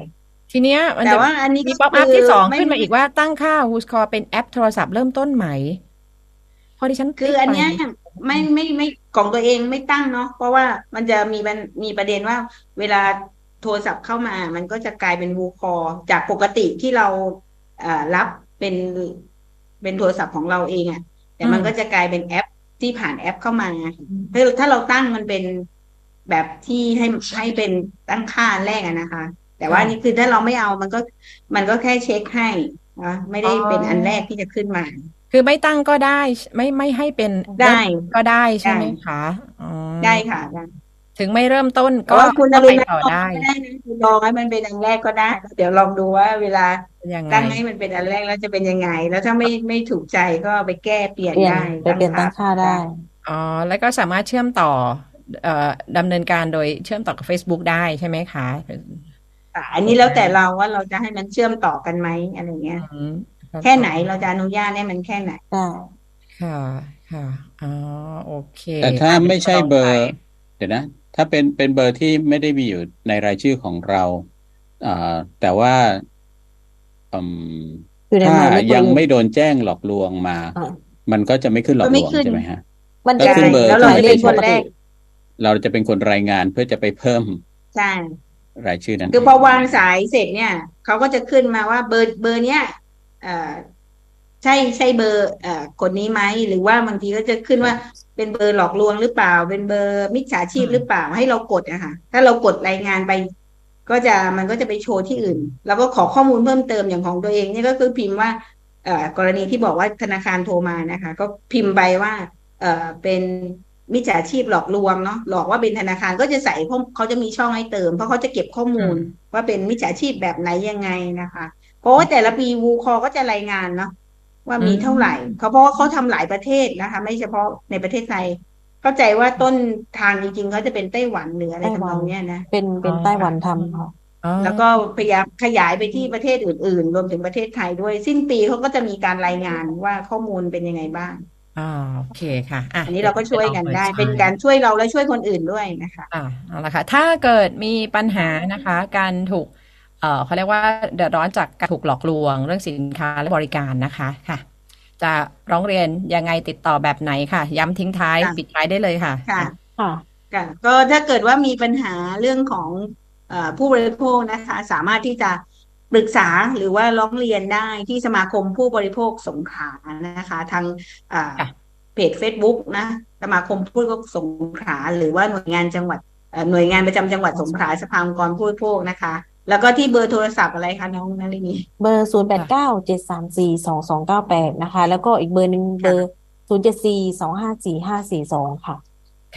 ทีเนี้ยมันแต่จะว่าอันนี้มีก็ป๊อปอัพคือที่สองไม่ขึ้นมาอีกว่าตั้งค่า Whoscall เป็นแอปโทรศัพท์เริ่มต้นไหม พอดิฉันคืออันเนี้ยคลิกไปไม่ไม่ไม่ของตัวเองไม่ตั้งเนาะเพราะว่ามันจะมีมันมีประเด็นว่าเวลาโทรศัพท์เข้ามา มันก็จะกลายเป็นวูคอจากปกติที่เราเอ่อรับเป็นเป็นโทรศัพท์ของเราเองอะ่ะแต่มันอืมก็จะกลายเป็นแอปที่ผ่านแอปเข้ามาถ้าถ้าเราตั้งมันเป็นแบบที่ให้ให้เป็นตั้งค่าอันแรกอะนะคะ แต่ว่านี่คือถ้าเราไม่เอามันก็มันก็แค่เช็คให้นะไม่ได้เป็นอันแรกที่จะขึ้นมา คือไม่ตั้งก็ได้ ไม่ไม่ให้เป็นได้ก็ได้ใช่ไหมได้คะอ๋อได้ค่ะได้ถึงไม่เริ่มต้นแต่ก็ว่าคุณก็นไปรินทร์ต่อลองได้ก็ได้นะคุณลองให้มันเป็นอันแรกก็ได้ เดี๋ยวลองดูว่าเวลายังไงตั้งให้มันเป็นอันแรกแล้วจะเป็นยังไง แล้วถ้าไม่ไม่ถูกใจก็ไปแก้เปลี่ยนเปลี่ยนได้ไปเปลี่ยนตั้งค่าได้อ๋อแล้วก็สามารถเชื่อมต่อเอ่อดำเนินการโดยเชื่อมต่อกับ Facebook ได้ใช่ไหมคะค่ะอันนี้แล้วแต่เราว่าเราจะให้มันเชื่อมต่อกันไหมอะไรเงี้ยอืม แค่ไหนเราจะอนุญาตให้มันแค่ไหนได้ค่ะค่ะอ๋อโอเค แต่ถ้าไม่ใช่เบอลงร์ไปเดี๋ยวนะ ถ้าเป็นเป็นเบอร์ที่ไม่ได้มีอยู่ในรายชื่อของเราอ่าแต่ว่าอืมอยู่ในถ้าหมายเลขตัวยังอื่นไม่โดนแจ้งหลอกลวงมาอ่ามันก็จะไม่ขึ้นหลอกก็ลไม่วงขึ้นใช่ไหมฮะ มันก็จะขึ้นเบอร์แล้วเราที่เรียกไม่คนใช่แรก เราจะเป็นคนรายงานเพื่อจะไปเพิ่ม ใช่ รายชื่อนั้น คือพอวางสายเสร็จเนี่ย เขาก็จะขึ้นมาว่าเบอร์เบอร์เนี้ยเอ่อ ใช่ใช่เบอร์เอ่อคนนี้ไหมหรือว่าบางทีก็จะขึ้นว่าเป็นเบอร์หลอกลวงหรือเปล่า เป็นเบอร์มิจฉาชีพหรือเปล่าให้เรากดนะคะถ้าเรากดรายงานไป ก็จะมันก็จะไปโชว์ที่อื่น แล้วก็ขอข้อมูลเพิ่มเติมอย่างของตัวเองเนี่ยก็คือพิมพ์ว่าเอ่อกรณีที่บอกว่าธนาคารโทรมานะคะ ก็พิมพ์ไปว่าเอ่อเป็นมิจฉาชีพหลอกลวงเนาะหลอกว่าเป็นธนาคารก็จะใส่ข้อเขาจะมีช่องให้เติม เพราะเขาจะเก็บข้อมูลว่าเป็นมิจฉาชีพแบบไหนยังไงนะคะ เพราะว่าแต่ละปีวูคอก็จะรายงานเนาะว่ามีเท่าไหร่เขาเพราะว่าเขาทำหลายประเทศนะคะ ไม่เฉพาะในประเทศไทย เข้าใจว่าต้นทางจริงๆเขาจะเป็นไต้หวันหรืออะไรไต้หทำวันนองเนี้ยนะเป็นเป็นไต้หวันทำค่ะอ๋อแล้วก็พยายามขยายไปที่ประเทศอื่น ๆ รวมถึงประเทศไทยด้วย สิ้นปีเขาก็จะมีการรายงานว่าข้อมูลเป็นยังไงบ้างอ่าโอเคค่ะอะอันนี้เราก็ช่วยกันได้ดี๋ยวเป็นการช่วยเราและช่วยคนอื่นด้วยนะคะอ่าเอาละค่ะ ถ้าเกิดมีปัญหานะคะ การถูก เอ่อเขาเรียกว่าเดือดร้อนจากการถูกหลอกลวง เรื่องสินค้าและบริการนะคะค่ะ จะร้องเรียนยังไงติดต่อแบบไหนค่ะ ย้ำทิ้งท้ายค่ะปิดท้ายได้เลยค่ะค่ะค่ะค่ะก็ถ้าเกิดว่ามีปัญหาเรื่องของเอ่อผู้บริโภคนะคะ สามารถที่จะปรึกษาหรือว่าร้องเรียนได้ที่สมาคมผู้บริโภคสงขลานะคะ ทางอ่าค่ะเพจ Facebook นะสมาคมผู้บริโภคสงขลาหรือว่าหน่วยงานจังหวัดเอ่อหน่วยงานประจำจังหวัดสงขลาสภาองค์กรผู้บริโภคนะคะ แล้วก็ที่เบอร์โทรศัพท์อะไรคะน้องนารินีเบอร์ศูนย์แปดเก้าเจ็ดสามสี่สองสองเก้าแปดนะคะ แล้วก็อีกเบอร์หนึ่งเบอร์ศูนย์เจ็ดสี่สองห้าสี่ห้าสี่สองค่ะ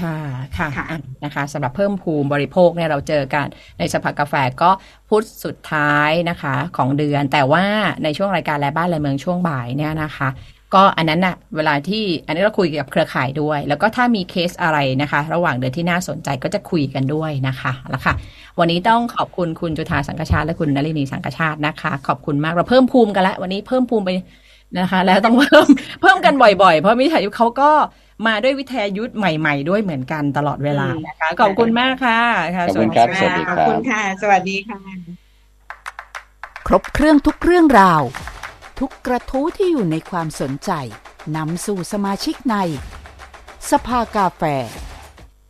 ค่ะ ค่ะค่ะอะนะคะสำหรับเพิ่มภูมิบริโภคเนี่ยเราเจอกันในสภากาแฟก็พุธสุดท้ายนะคะของเดือน แต่ว่าในช่วงรายการและบ้านและเมืองช่วงบ่ายเนี่ยนะคะ ก็อันนั้นน่ะเวลาที่อันนี้เราคุยกับเครือข่ายด้วย แล้วก็ถ้ามีเคสอะไรนะคะ ระหว่างเดือนที่น่าสนใจก็จะคุยกันด้วยนะคะแล้วค่ะ วันนี้ต้องขอบคุณคุณจุธาสังกชาติและคุณนลินีสังกชาตินะคะ ขอบคุณมากเราเพิ่มภูมิกันแล้ววันนี้เพิ่มภูมิไปนะคะ แล้วต้องเพิ่มเพิ่มกันบ่อยๆ เพราะมิถายุทธเขาก็มาด้วยวิทยายุทธ์ใหม่ ๆ ด้วยเหมือนกันตลอดเวลานะคะ ขอบคุณมากค่ะค่ะขอบคุณครับวัสวัสดีขคอบรับคุณค่ะ สวัสดีค่ะ ครบเครื่องทุกเรื่องราว ทุกกระทู้ที่อยู่ในความสนใจนำสู่สมาชิกใน สภากาแฟ